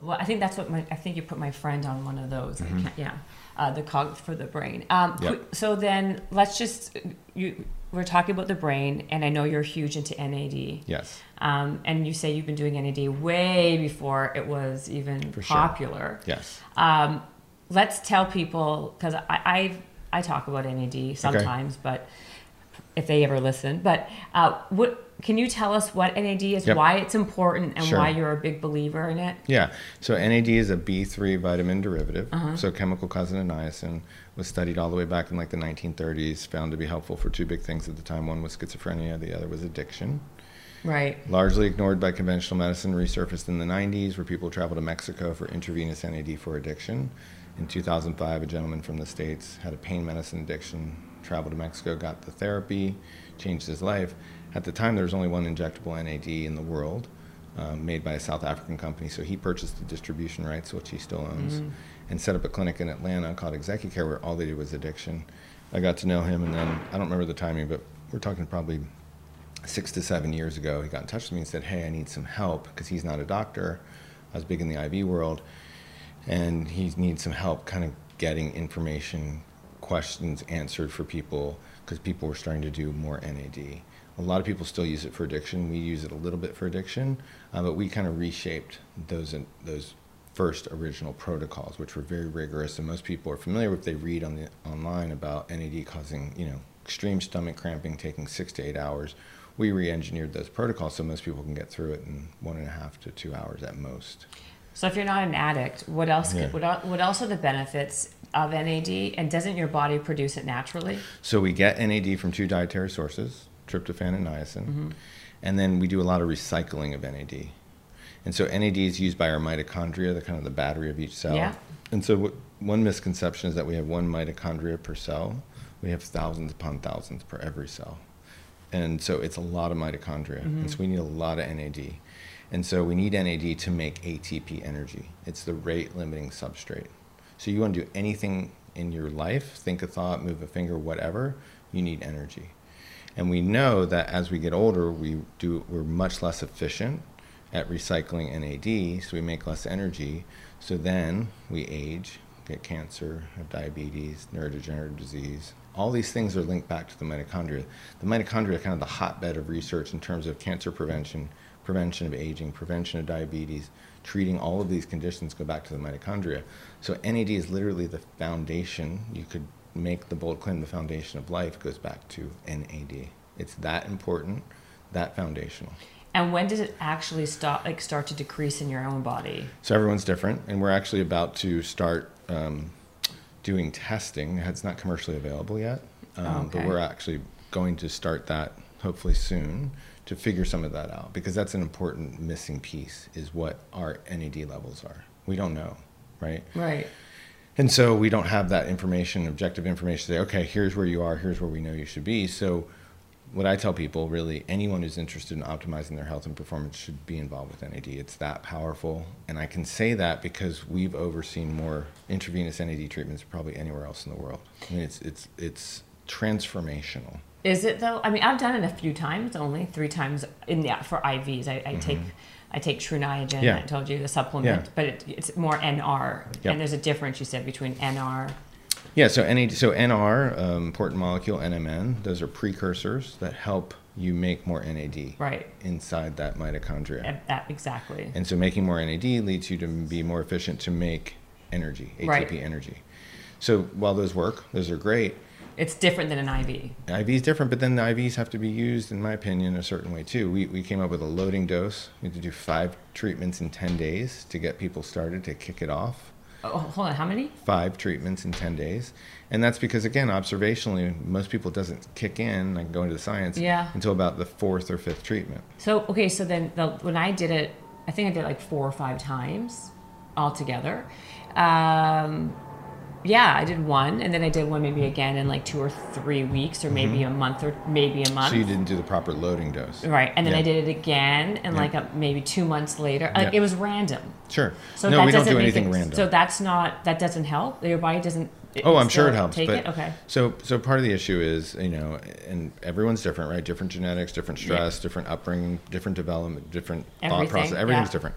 Well, I think that's what my. I think you put my friend on one of those. Mm-hmm. can't, yeah, uh, the cog for the brain. Um, Yep. So then let's just you. We're talking about the brain, and I know you're huge into NAD. Yes. Um, and you say you've been doing NAD way before it was even For sure. popular. Yes. Um, let's tell people because I, I I talk about NAD sometimes, but if they ever listen, but uh, what can you tell us what NAD is, Yep. why it's important, and Sure. why you're a big believer in it? Yeah. So NAD is a B3 vitamin derivative. Uh-huh. So chemical cousin of niacin was studied all the way back in like the 1930s, found to be helpful for two big things at the time. One was schizophrenia, the other was addiction. Right. Largely ignored by conventional medicine, resurfaced in the 90s where people traveled to Mexico for intravenous NAD for addiction. In 2005, a gentleman from the States had a pain medicine addiction, traveled to Mexico, got the therapy, changed his life. At the time, there was only one injectable NAD in the world, um, made by a South African company. So he purchased the distribution rights, which he still owns, and set up a clinic in Atlanta called ExecuCare, where all they did was addiction. I got to know him, and then I don't remember the timing, but we're talking probably six to seven years ago, he got in touch with me and said, Hey, I need some help because he's not a doctor. I was big in the IV world, and he needs some help kind of getting information, questions answered for people because people were starting to do more NAD. A lot of people still use it for addiction. We use it a little bit for addiction, uh, but we kind of reshaped those those first original protocols, which were very rigorous, and most people are familiar with. They read on the online about NAD causing, you know, extreme stomach cramping, taking six to eight hours. We re-engineered those protocols so most people can get through it in one and a half to two hours at most. So if you're not an addict, what else? Yeah. What, what else are the benefits of NAD? And doesn't your body produce it naturally? So we get NAD from two dietary sources, tryptophan and niacin, mm-hmm. and then we do a lot of recycling of NAD. And so NAD is used by our mitochondria, the kind of the battery of each cell. Yeah. And so what, one misconception is that we have one mitochondria per cell. We have thousands upon thousands per every cell. And so it's a lot of mitochondria. Mm-hmm. And so we need a lot of NAD. And so we need NAD to make ATP energy. It's the rate limiting substrate. So you want to do anything in your life, think a thought, move a finger, whatever, you need energy. And we know that as we get older, we do we're much less efficient at recycling NAD, so we make less energy. So then we age, get cancer, have diabetes, neurodegenerative disease. All these things are linked back to the mitochondria. The mitochondria are kind of the hotbed of research in terms of cancer prevention, prevention of aging, prevention of diabetes, treating all of these conditions go back to the mitochondria. So NAD is literally the foundation. You could make the bold claim the foundation of life goes back to NAD. It's that important, that foundational. And when does it actually stop, like start to decrease in your own body? So everyone's different, and we're actually about to start um, doing testing. It's not commercially available yet, um, okay. but we're actually going to start that hopefully soon to figure some of that out because that's an important missing piece is what our NAD levels are. We don't know, right? Right. And so we don't have that information, objective information to say, okay, here's where you are, here's where we know you should be. So what I tell people, really, anyone who's interested in optimizing their health and performance should be involved with NAD. It's that powerful. And I can say that because we've overseen more intravenous NAD treatments probably anywhere else in the world. I mean, it's, it's, it's transformational. Is it though? I mean, I've done it a few times, only three times in the for IVs. I, I take I take Tru Niagen. Mm-hmm. Yeah. I told you the supplement, Yeah. but it, it's more NR. Yep. And there's a difference you said between NR. Yeah, so NAD, so NR, um, important molecule, NMN, those are precursors that help you make more NAD Right. inside that mitochondria. and That exactly. And so making more NAD leads you to be more efficient to make energy, ATP Right. energy. So while those work, those are great. It's different than an IV. IV is different, but then the IVs have to be used, in my opinion, a certain way too. We, we came up with a loading dose. We had to do five treatments in 10 days to get people started to kick it off. Oh, hold on. How many? Five treatments in 10 days. And that's because, again, observationally, most people doesn't kick in, I can go into the science, Yeah. until about the fourth or fifth treatment. So okay, so then the, when I did it, I think I did it like four or five times altogether. Um, yeah, I did one, and then I did one maybe again in like two or three weeks, or maybe a month, or maybe a month. Mm-hmm. So you didn't do the proper loading dose. Right, and then Yeah. I did it again, and Yeah. like a, maybe two months later, like Yeah. it was random. Sure. So no, that we don't doesn't do anything it- random. So that's not that doesn't help. Your body doesn't. Oh, I'm sure it helps. Take but it, okay. So, so part of the issue is, you know, and everyone's different, right? Different genetics, different stress, different upbringing, different development, different thought process. Everything's different.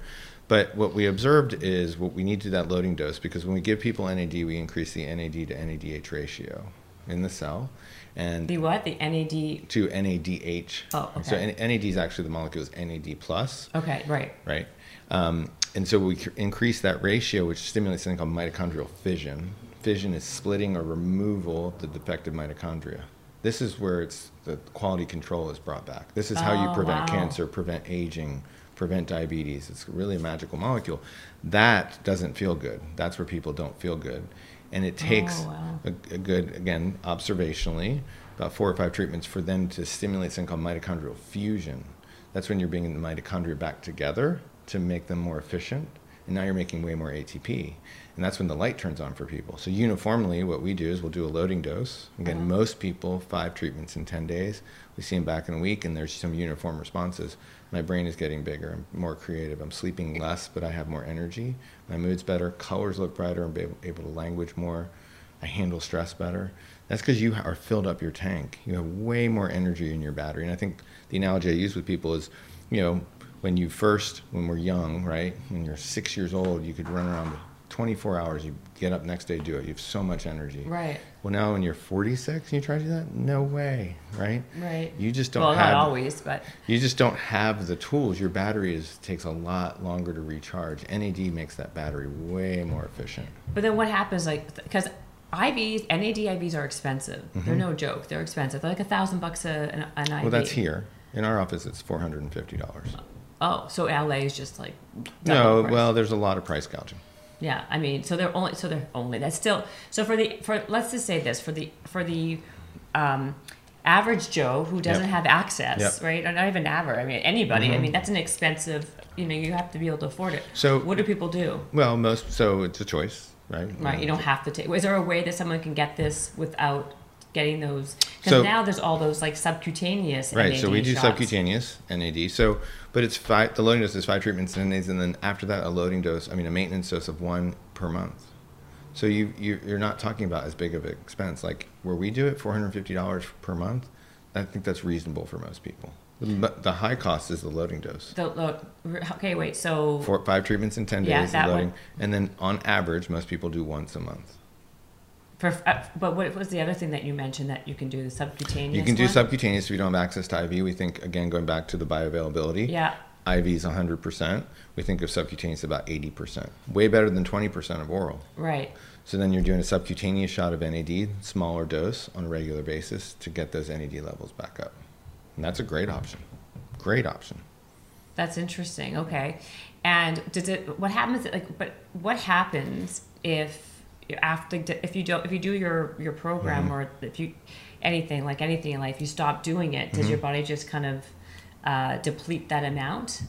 But what we observed is what we need to do that loading dose because when we give people NAD, we increase the NAD to NADH ratio in the cell, and The what? The NAD. to NADH. Oh, So okay. N- NAD is actually the molecule is NAD plus Okay, right. right? Um, and so we increase that ratio, which stimulates something called mitochondrial fission. Fission is splitting or removal of the defective mitochondria. This is where it's the quality control is brought back. This is how you Oh, prevent wow. cancer, prevent aging, prevent diabetes. It's really a magical molecule. That doesn't feel good. That's where people don't feel good. And it oh, takes Oh, wow. a, a good, again, observationally, about four or five treatments for them to stimulate something called mitochondrial fusion. That's when you're bringing the mitochondria back together to make them more efficient. And now you're making way more ATP. And that's when the light turns on for people. So, uniformly, what we do is we'll do a loading dose. Again, uh-huh. most people, five treatments in 10 days. We see them back in a week, and there's some uniform responses. My brain is getting bigger. I'm more creative. I'm sleeping less, but I have more energy. My mood's better. Colors look brighter. I'm able, able to language more. I handle stress better. That's because you are filled up your tank. You have way more energy in your battery. And I think the analogy I use with people is, you know, when you first, when we're young, right? When you're six years old, you could run around 24 hours. You get up next day, do it. You have so much energy. Right. Well, now when you're 46 and you try to do that, no way, right? Right. You just don't well, have. not always, but You just don't have the tools. Your battery is takes a lot longer to recharge. NAD makes that battery way more efficient. but then what happens? Like because IVs, NAD IVs are expensive. They're no joke. They're expensive. They're like a thousand bucks a, an, an IV. Mm-hmm. Well, that's here. In our office, it's four hundred and fifty dollars. Oh, so LA is just like No, well, there's a lot of price gouging. Yeah, I mean, so they're only so they're only that's still so for the for let's just say this for the for the um, average Joe who doesn't Yep. have access, Yep. right? Or not even average. I mean, anybody. I Mhm. mean, that's an expensive. You know, you have to be able to afford it. So- what do people do? Well, most so it's a choice, right? Right, you don't have to take. Is there a way that someone can get this without getting those? Because So- now there's all those like subcutaneous. Right. So we NAD do shots. subcutaneous NAD. So, but it's five. The loading dose is five treatments in days, and then after that, a loading dose. I mean, a maintenance dose of one per month. So you, you you're not talking about as big of an expense. Like where we do it, four hundred fifty dollars per month. I think that's reasonable for most people. But the high cost is the loading dose. The, the okay, wait. So Four, five treatments in 10 days Yeah, that loading. one. And then on average, most people do once a month. For, uh, but what was the other thing that you mentioned that you can do the subcutaneous? You can do one? subcutaneous if you don't have access to IV. We think, again, going back to the bioavailability, Yeah. IV is 100%. We think of subcutaneous about 80%. Way better than 20% of oral. Right. So then you're doing a subcutaneous shot of NAD, smaller dose on a regular basis to get those NAD levels back up. And that's a great option. Great option. That's interesting. Okay. And does it? What happens? Like, but what happens if after if you don't if you do your your program Mm-hmm. or if you anything like anything in life you stop doing it? Does your Mm-hmm. body just kind of uh, deplete that amount?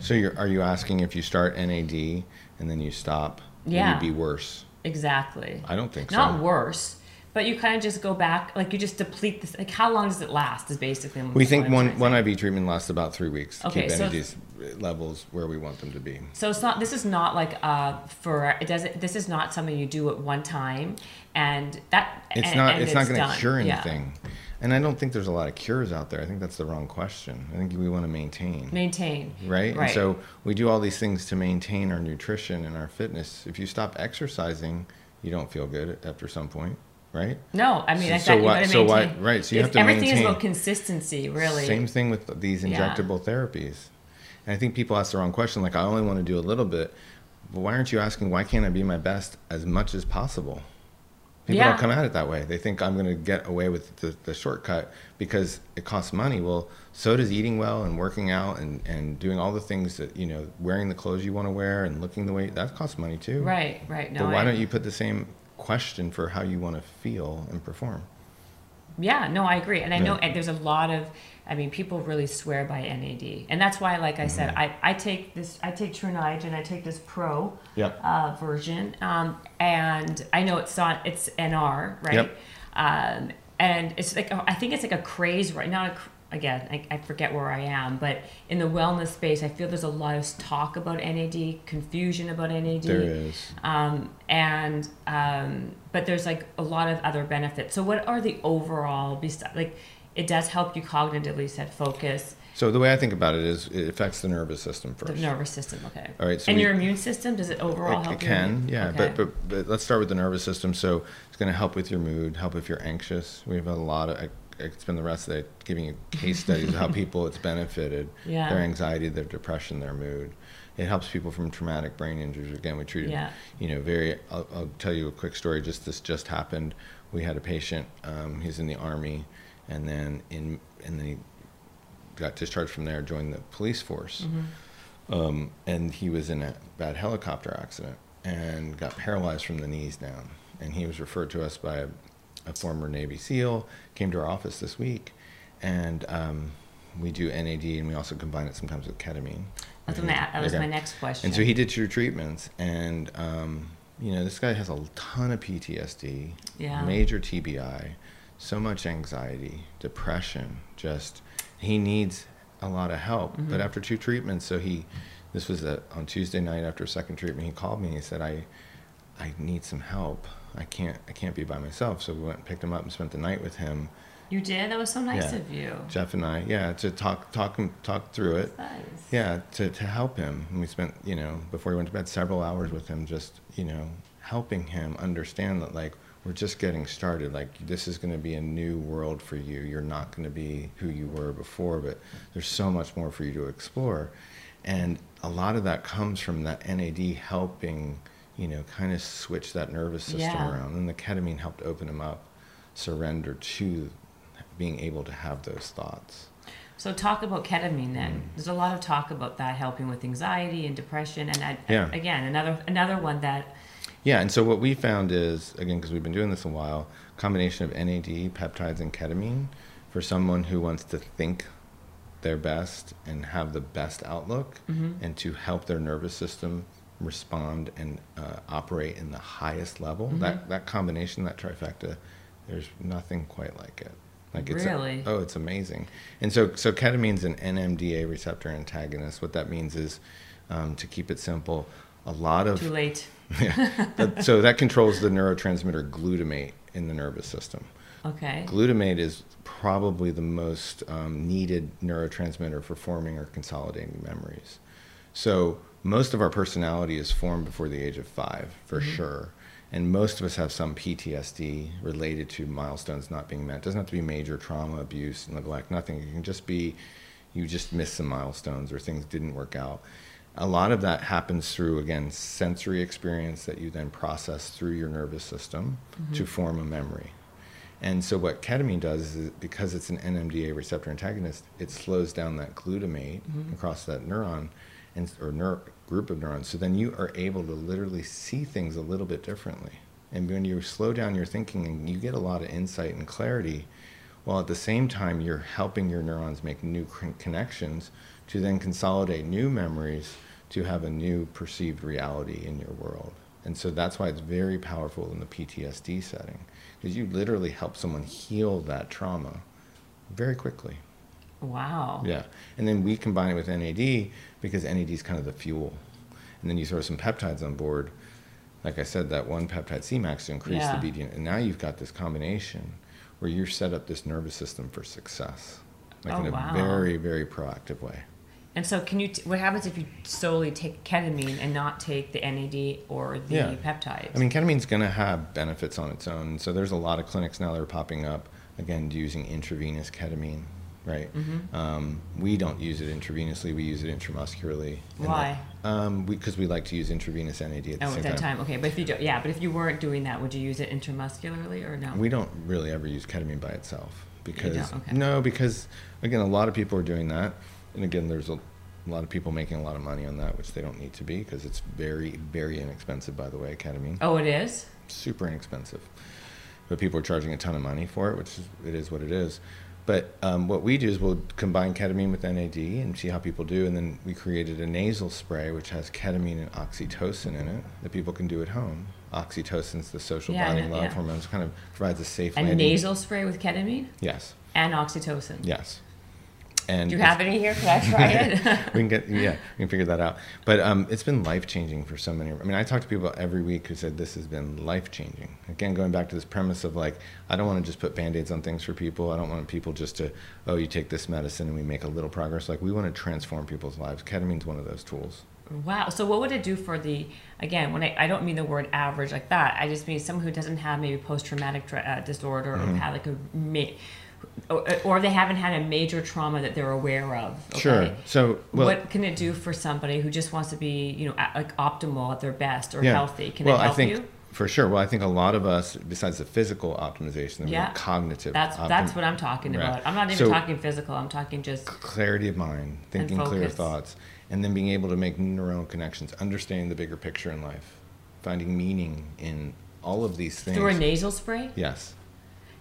So you're, are you asking if you start NAD and then you stop, Yeah. would you be worse? Exactly. I don't think so. Not so. worse, but you kind of just go back. Like you just deplete this. Like how long does it last? Is basically We think one, one. IV treatment lasts about three weeks to Okay, keep so- NAD's levels where we want them to be. So it's not. This is not like uh for it doesn't. This is not something you do at one time, and that It's and- not. and it's not going to cure Yeah. anything, and I don't think there's a lot of cures out there. I think that's the wrong question. I think we want to maintain, Maintain. right? Right. And so we do all these things to maintain our nutrition and our fitness. If you stop exercising, you don't feel good after some point, right? No, I mean, So- I so thought you why- so why- maintain. right, so you have to everything is about consistency, really. Same thing with these Yeah. injectable therapies. And I think people ask the wrong question. Like, I only want to do a little bit. But why aren't you asking, why can't I be my best as much as possible? People Yeah. don't come at it that way. They think I'm going to get away with the, the shortcut because it costs money. Well, so does eating well and working out and, and doing all the things that, you know, wearing the clothes you want to wear and looking the way that costs money too. Right, right. No, but why I- don't you put the same question for how you want to feel and perform? Yeah, no, I agree, and I know Yeah. and there's a lot of. I mean, people really swear by NAD, and that's why, like I said, Mm-hmm. I, I take this. I take Tru Niagen. I take this Pro Yep. uh, version, um, and I know it's not. It's NR, right? Yep. Um, and it's like I think it's like a craze right now. Again, I, I forget where I am, but in the wellness space, I feel there's a lot of talk about NAD, confusion about NAD. There is. um, and um, but there's like a lot of other benefits. So what are the overall? Like it does help you cognitively. Said focus, So the way I think about it is it affects the nervous system first. the nervous system. Okay. All right, so and we- your immune system does it overall It, help? it can, yeah, Okay. but, but but let's start with the nervous system. So it's going to help with your mood, help if you're anxious. We have a lot of. I, could spend the rest of the day giving you case studies of how *laughs* people it's benefited Yeah. their anxiety, their depression, their mood. It helps people from traumatic brain injuries. Again, we treated, Yeah. you know, very. I'll, I'll tell you a quick story. Just this just happened. We had a patient. Um, he's in the army, and then in and then he got discharged from there, joined the police force um, and he was in a bad helicopter accident and got paralyzed from the knees down. And he was referred to us by a, a former Navy SEAL. Came to our office this week, and um, we do NAD, and we also combine it sometimes with ketamine. That's my, that was Okay. my next question. And so he did two treatments, and um, you know this guy has a ton of PTSD, Yeah. major TBI, so much anxiety, depression. Just he needs a lot of help. Mm-hmm. But after two treatments, so he, this was a, on Tuesday night after second treatment, he called me and he said, "I, I need some help. I can't I can't be by myself." So we went and picked him up and spent the night with him. you did. That was so nice Yeah. of you. Jeff and I, yeah, to talk talk him talk through it. Nice. Yeah, to, to help him. And we spent, you know, before he went to bed, several hours with him, just, you know, helping him understand that, like, we're just getting started. Like, this is going to be a new world for you. You're not going to be who you were before, but there's so much more for you to explore. And a lot of that comes from that NAD helping, you know, kind of switch that nervous system Yeah. around. And the ketamine helped open him up, surrender to being able to have those thoughts. So talk about ketamine Mm. then. There's a lot of talk about that helping with anxiety and depression, and I, Yeah. again another another one that Yeah, and so what we found is, again, because we've been doing this a while, combination of NAD, peptides, and ketamine for someone who wants to think their best and have the best outlook and to help their nervous system respond and uh, operate in the highest level. That, that combination, that trifecta, there's nothing quite like it. Like it's a- oh, it's amazing. And so, so ketamine's an NMDA receptor antagonist. What that means is, um, to keep it simple, a lot of too late. *laughs* yeah. That- so that controls the neurotransmitter glutamate in the nervous system. Okay. Glutamate is probably the most um, needed neurotransmitter for forming or consolidating memories. So most of our personality is formed before the age of five, for mm-hmm. sure. And most of us have some PTSD related to milestones not being met. It doesn't have to be major trauma, abuse, neglect, nothing. It can just be you just missed some milestones or things didn't work out. A lot of that happens through, again, sensory experience that you then process through your nervous system to mm-hmm. form a memory. And so what ketamine does is because it's an NMDA receptor antagonist, it slows down that glutamate mm-hmm. across that neuron and or neur- group of neurons. So then you are able to literally see things a little bit differently. And when you slow down your thinking and you get a lot of insight and clarity, while at the same time you're helping your neurons make new connections to then consolidate new memories to have a new perceived reality in your world. And so that's why it's very powerful in the PTSD setting, because you literally help someone heal that trauma very quickly. Wow. Yeah. And then we combine it with NAD because NAD is kind of the fuel. And then you throw some peptides on board. Like I said, that one peptide Semax to increase Yeah. the BDN. And now you've got this combination where you're set up this nervous system for success. Like Oh, in a wow. very, very proactive way. And so, can you? T- what happens if you solely take ketamine and not take the NAD or the Yeah. peptides? I mean, ketamine's going to have benefits on its own. So there's a lot of clinics now that are popping up, again, using intravenous ketamine, right? Mm-hmm. Um, we don't use it intravenously, we use it intramuscularly. Why? that- Um, Because we, like to use intravenous NAD at the time. oh, same at that time, okay. But if you do, yeah, but if you weren't doing that, would you use it intramuscularly or no? We don't really ever use ketamine by itself because? Okay. no, because again, a lot of people are doing that, and again, there's a, a lot of people making a lot of money on that, which they don't need to be because it's very, very inexpensive. By the way, ketamine, oh, it is. super inexpensive, but people are charging a ton of money for it, which is it is what it is. But um, what we do is we'll combine ketamine with NAD and see how people do, and then we created a nasal spray which has ketamine and oxytocin in it that people can do at home. Oxytocin's the social Yeah, bonding love yeah. hormone. It kind of provides a safe A landing. nasal spray with ketamine Yes. and oxytocin. Yes. And Do you have any here? Could I try it? *laughs* we can get yeah, we can figure that out. But um, it's been life changing for so many. I mean, I talk to people every week who said this has been life changing. Again, going back to this premise of like, I don't want to just put band aids on things for people. I don't want people just to, oh, you take this medicine and we make a little progress. Like we want to transform people's lives. Ketamine's one of those tools. Wow. So what would it do for the again? When I, I don't mean the word average like that. I just mean someone who doesn't have maybe post traumatic uh, disorder Mm-hmm. or have like a or, or they haven't had a major trauma that they're aware of. okay? Sure. So well, what can it do for somebody who just wants to be you know like optimal at their best or yeah. healthy? Can well, it help I think you? for sure. Well, I think a lot of us, besides the physical optimization, Yeah. cognitive. That's optim- that's what I'm talking Right. about. I'm not even So- talking physical. I'm talking just clarity of mind, thinking clear thoughts, and then being able to make neuronal connections, understanding the bigger picture in life, finding meaning in all of these things. through a nasal spray. yes.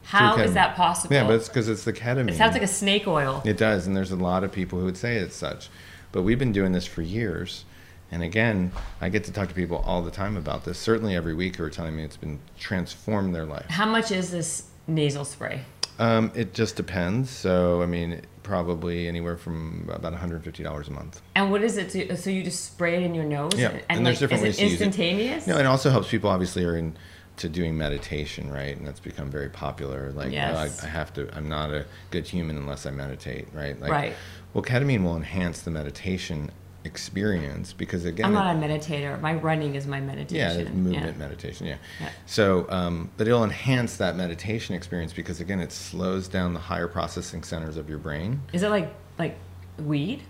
How is that possible? Yeah, but it's because it's the ketamine. it sounds like a snake oil. It does, and there's a lot of people who would say it's such. But we've been doing this for years. And again, I get to talk to people all the time about this. Certainly every week who are telling me it's been transformed their life. How much is this nasal spray? Um, it just depends. So, I mean, probably anywhere from about $150 a month. And what is it? To, so you just spray it in your nose? Yeah, And, and there's like, different ways it to use it. instantaneous? No, it also helps people obviously are in to doing meditation, right? And that's become very popular. Like, Yes. I, I have to. I'm not a good human unless I meditate, right? Like, Right. Well, ketamine will enhance the meditation experience because again, I'm it- not a meditator. My running is my meditation. yeah, movement meditation, yeah. Yeah. So, um, but it'll enhance that meditation experience because again, it slows down the higher processing centers of your brain. Is it like like weed?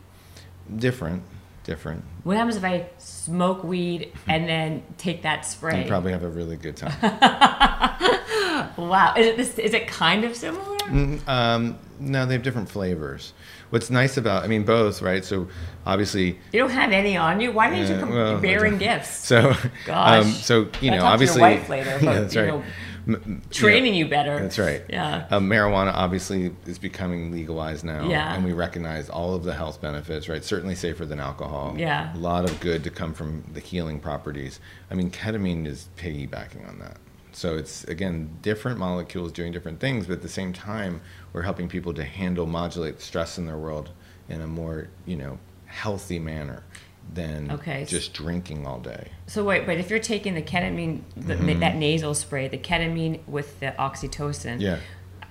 Different, different. What happens if I smoke weed and *laughs* then take that spray? You probably have a really good time. *laughs* Wow. Is it this? Is it kind of similar? Um, no, they have different flavors. What's nice about, I mean, both, right? So obviously, You don't have any on you. Why didn't you Yeah, come well, bearing gifts? *laughs* so, Gosh. um, so you know, talk to your obviously, wife later, but, yeah, that's you right. know, M- you Training know, you better. That's right. Yeah. Um, marijuana obviously is becoming legalized now, Yeah. and we recognize all of the health benefits. Right, certainly safer than alcohol. Yeah. a lot of good to come from the healing properties. I mean, ketamine is piggybacking on that. So it's again different molecules doing different things, but at the same time, we're helping people to handle, modulate stress in their world in a more you know healthy manner than Okay. just drinking all day. So wait, but if you're taking the ketamine, the, Mm-hmm. that nasal spray, the ketamine with the oxytocin, Yeah.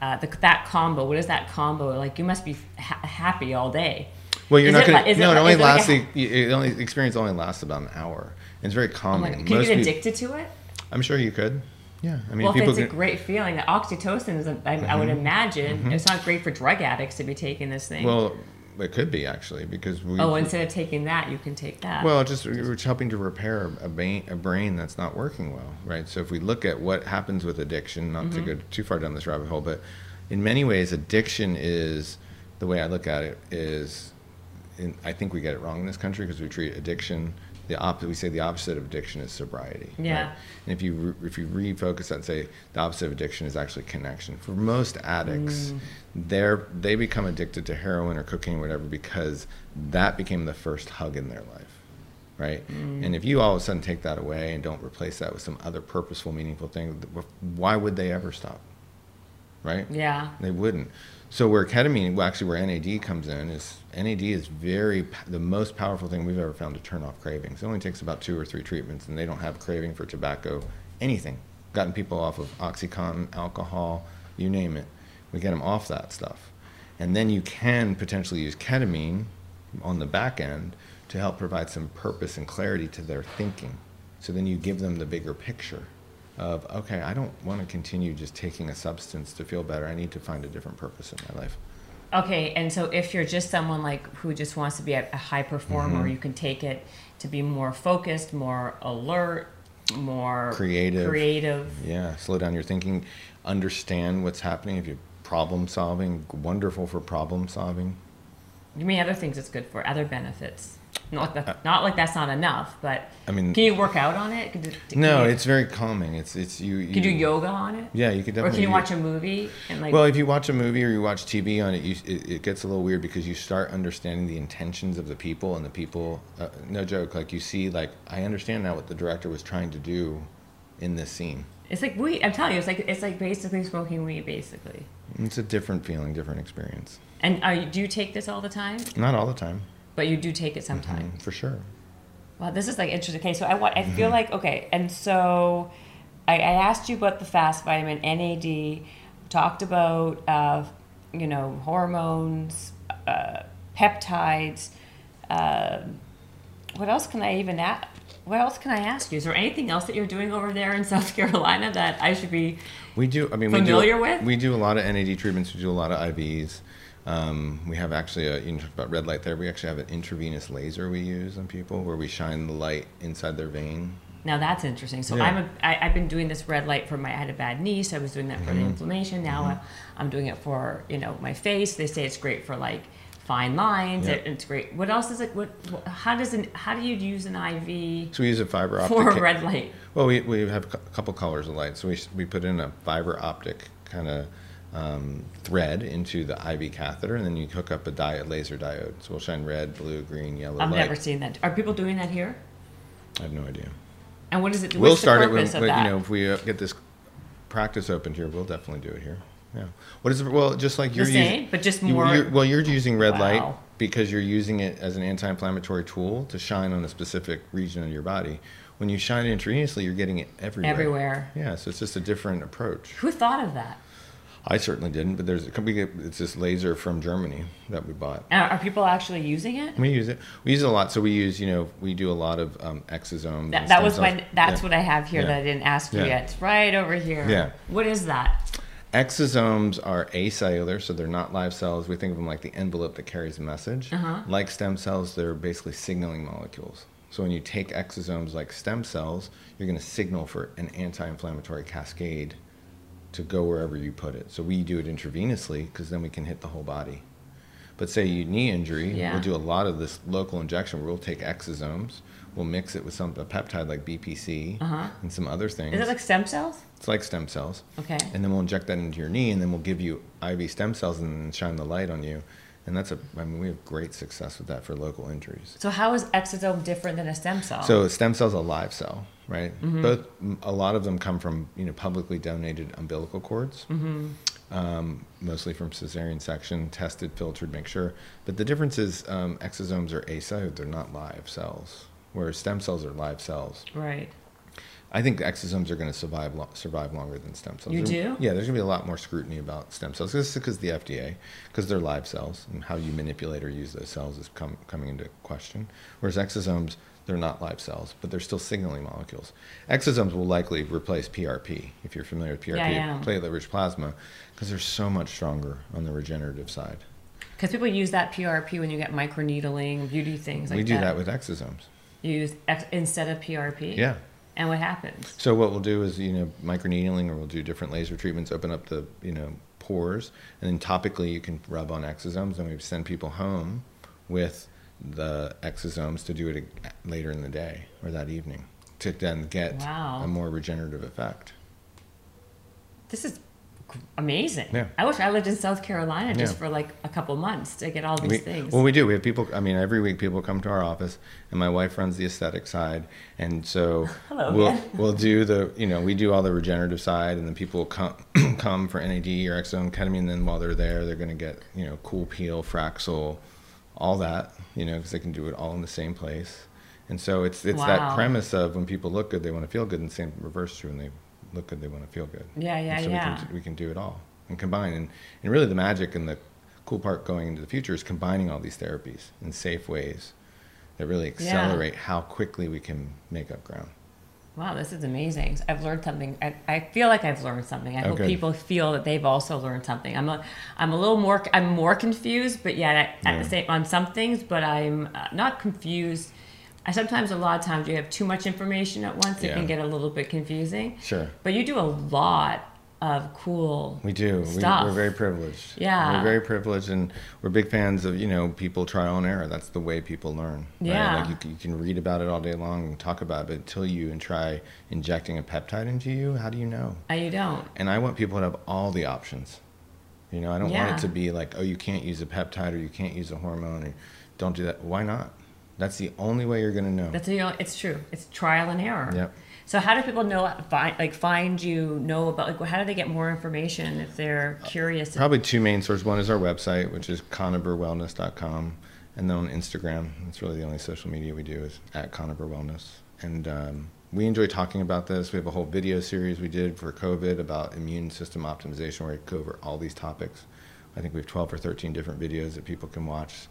uh, the, that combo. What is that combo like? You must be ha- happy all day. Well, you're Is not going to. is it No, it only it like a- lasts. it only experience only lasts about an hour. It's very Oh calming. God, Can you Most get peop- addicted to it? I'm sure you could. Yeah, I mean, Well, if people it's a great feeling, the oxytocin is, I would imagine, it's not great for drug addicts to be taking this thing. Mm-hmm. Well, it could be actually because we. oh, instead of taking that, you can take that. Well, just we're helping to repair a brain, a brain that's not working well, right? So if we look at what happens with addiction, not Mm-hmm. to go too far down this rabbit hole, but in many ways, addiction is the way I look at it is, in, I think we get it wrong in this country because we treat addiction the opposite. We say the opposite of addiction is sobriety. Yeah. Right? And if you re- if you refocus that, and say the opposite of addiction is actually connection. For most addicts, Mm. they're they become addicted to heroin or cocaine, or whatever, because that became the first hug in their life, right? Mm. And if you all of a sudden take that away and don't replace that with some other purposeful, meaningful thing, why would they ever stop? Right? yeah. They wouldn't. So where ketamine, well, actually where NAD comes in, is NAD is very the most powerful thing we've ever found to turn off cravings. It only takes about two or three treatments, and they don't have craving for tobacco, anything. Gotten people off of OxyContin, alcohol, you name it. We get them off that stuff, and then you can potentially use ketamine on the back end to help provide some purpose and clarity to their thinking. So then you give them the bigger picture of okay, I don't want to continue just taking a substance to feel better. I need to find a different purpose in my life. Okay, and so if you're just someone like who just wants to be a, a high performer, Mm-hmm. you can take it to be more focused, more alert, more Creative. Creative. Yeah, slow down your thinking, understand what's happening. If you're problem solving, wonderful for problem solving. You mean other things it's good for, other benefits. Not like that, not like that's not enough, but I mean- can you work out on it? Can, can No, you, it's very calming. It's it's you. you can you do yoga on it? Yeah, you could definitely. Or can you watch a movie and like? Well, if you watch a movie or you watch TV on it, you, it, it gets a little weird because you start understanding the intentions of the people and the people. Uh, no joke, like you see, like I understand now what the director was trying to do in this scene. it's like weed. I'm telling you, it's like it's like basically smoking weed, basically. It's a different feeling, different experience. And are you, do you take this all the time? Not all the time, But you do take it sometimes. for sure. Wow, this is like interesting. Okay, so I want. I Mm-hmm. feel like okay, and so I, I asked you about the fast vitamin NAD. Talked about uh, you know hormones, uh, peptides. Uh, what else can I even ask? What else can I ask you? Is there anything else that you're doing over there in *laughs* South Carolina that I should be? We do. I mean, Familiar we do, with? We do a lot of NAD treatments. We do a lot of IVs. Um, we have actually a, you know, talk about red light therapy. We actually have an intravenous laser we use on people where we shine the light inside their vein. Now that's interesting. So Yeah. I'm a, I, I've been doing this red light for my. I had a bad knee, so I was doing that for the Mm-hmm. inflammation. Now I- I'm doing it for you know my face. They say it's great for like fine lines. Yeah. It, it's great. What else is it? What, what how does an how do you use an IV So we use a fiber optic. for a red light? Well, we, we have a couple colors of light. So we, we put in a fiber optic kind of um, thread into the IV catheter, and then you hook up a diode, laser diode. So we'll shine red, blue, green, yellow I've light. never seen that. Are people doing that here? I have no idea. And what is it? we'll start the it when, purpose of when, that? you know if we uh, get this practice opened here we'll definitely do it here yeah what is it well just like you're same, using but just more- you're- well you're using red light because you're using it as an anti-inflammatory tool to shine on a specific region of your body when you shine it intravenously you're getting it everywhere Everywhere. yeah so it's just a different approach Who thought of that? I certainly didn't but there's a company it's this laser from germany that we bought Are are people actually using it? we use it we use it a lot so we use you know we do a lot of um, exosomes That, that was cells. my. That's Yeah. what I have here Yeah. that I didn't ask you Yeah. yet. It's right over here. Yeah. What is that? Exosomes are acellular, so they're not live cells. We think of them like the envelope that carries a message. Uh-huh. Like stem cells, they're basically signaling molecules. So when you take exosomes like stem cells, you're going to signal for an anti-inflammatory cascade to go wherever you put it. So we do it intravenously because then we can hit the whole body. But say you knee injury, Yeah. we'll do a lot of this local injection where we'll take exosomes, we'll mix it with some a peptide like BPC Uh-huh. and some other things. Is it like stem cells? it's like stem cells. Okay. And then we'll inject that into your knee, and then we'll give you IV stem cells and then shine the light on you. And that's a, I mean, we have great success with that for local injuries. So how is exosome different than a stem cell? So a stem cell's a live cell, right? Mm-hmm. Both, a lot of them come from, you know, publicly donated umbilical cords, Mm-hmm. um, mostly from cesarean section, tested, filtered, make sure. But the difference is um, exosomes are acellular; they're not live cells, whereas stem cells are live cells. right. I think exosomes are going to survive lo- survive longer than stem cells. You do? Yeah, there's going to be a lot more scrutiny about stem cells. This is because the FDA, because they're live cells, and how you manipulate or use those cells is com- coming into question. Whereas exosomes, they're not live cells, but they're still signaling molecules. Exosomes will likely replace PRP, if you're familiar with PRP, Yeah, platelet-rich plasma, because they're so much stronger on the regenerative side. Because people use that PRP when you get microneedling, beauty things like we do that. that with exosomes. You use ex- instead of PRP. Yeah. And what happens? So what we'll do is, you know, microneedling, or we'll do different laser treatments, open up the, you know, pores, and then topically you can rub on exosomes, and we send people home with the exosomes to do it later in the day or that evening to then get Wow. a more regenerative effect. This is amazing. Yeah. I wish I lived in South Carolina just Yeah. for like a couple months to get all these We, things. well, we do. We have people. I mean, every week people come to our office, and my wife runs the aesthetic side, and so *laughs* Hello we'll again. we'll do the you know we do all the regenerative side, and then people will come *clears throat* come for NAD or exome ketamine. And then while they're there, they're going to get you know cool peel, Fraxel, all that you know because they can do it all in the same place. And so it's it's Wow. that premise of when people look good, they want to feel good, and the same reverse true. When they look good, they want to feel good. Yeah, yeah, and so yeah. We can, we can do it all and combine. And, and really, the magic and the cool part going into the future is combining all these therapies in safe ways that really accelerate how quickly we can make up ground. Wow, this is amazing. I've learned something. I, I feel like I've learned something. I Oh, hope good. people feel that they've also learned something. I'm a, I'm a little more, I'm more confused, but yet at, at Yeah. the same on some things, but I'm uh, not confused. I sometimes, a lot of times, you have too much information at once. It Yeah. can get a little bit confusing. Sure. But you do a lot of cool. We do. We, Stuff. we're very privileged. Yeah. We're very privileged, and we're big fans of you know people trial and error. That's the way people learn. right? Yeah. Like you, can- you can read about it all day long and talk about it, but until you and try injecting a peptide into you, how do you know? Uh, you don't. And I want people to have all the options. You know, I don't want it to be like, oh, you can't use a peptide or you can't use a hormone or don't do that. Why not? That's the only way you're going to know. That's you know, it's true. It's trial and error. Yep. So how do people know, find, like, find you, know about, like, how do they get more information if they're curious? Probably two main sources. One is our website, which is koniverwellness.com, and then on Instagram. That's really the only social media we do is at Koniver Wellness. And um, we enjoy talking about this. We have a whole video series we did for COVID about immune system optimization where we cover all these topics. I think we have 12 or 13 different videos that people can watch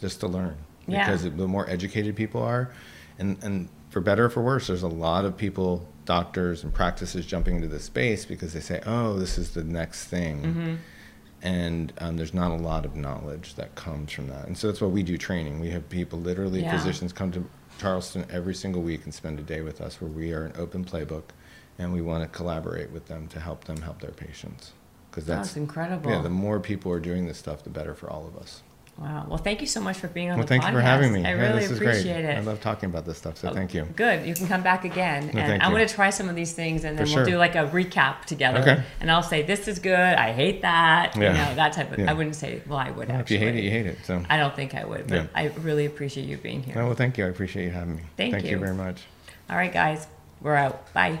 just to learn. Yeah. Because the more educated people are, and, and for better or for worse, there's a lot of people, doctors and practices jumping into this space because they say, oh, this is the next thing Mm-hmm. and um, there's not a lot of knowledge that comes from that. And so that's why we do training. We have people, literally Yeah. physicians, come to Charleston every single week and spend a day with us, where we are an open playbook, and we want to collaborate with them to help them help their patients. Because that's That's incredible. Yeah, the more people are doing this stuff, the better for all of us. Wow. Well, thank you so much for being on Well, the thank podcast. you for having me. I Yeah, really appreciate great. it. I love talking about this stuff. So oh, thank you. Good. You can come back again. and I'm going to try some of these things and then For we'll sure. do like a recap together. Okay. And I'll say, this is good. I hate that. Yeah. You know, that type of Yeah. I wouldn't say, well, I would Well, if you hate it, you hate it. So. I don't think I would, but Yeah. I really appreciate you being here. Oh, well, thank you. I appreciate you having me. Thank thank you you. very much. All right, guys. We're out. Bye.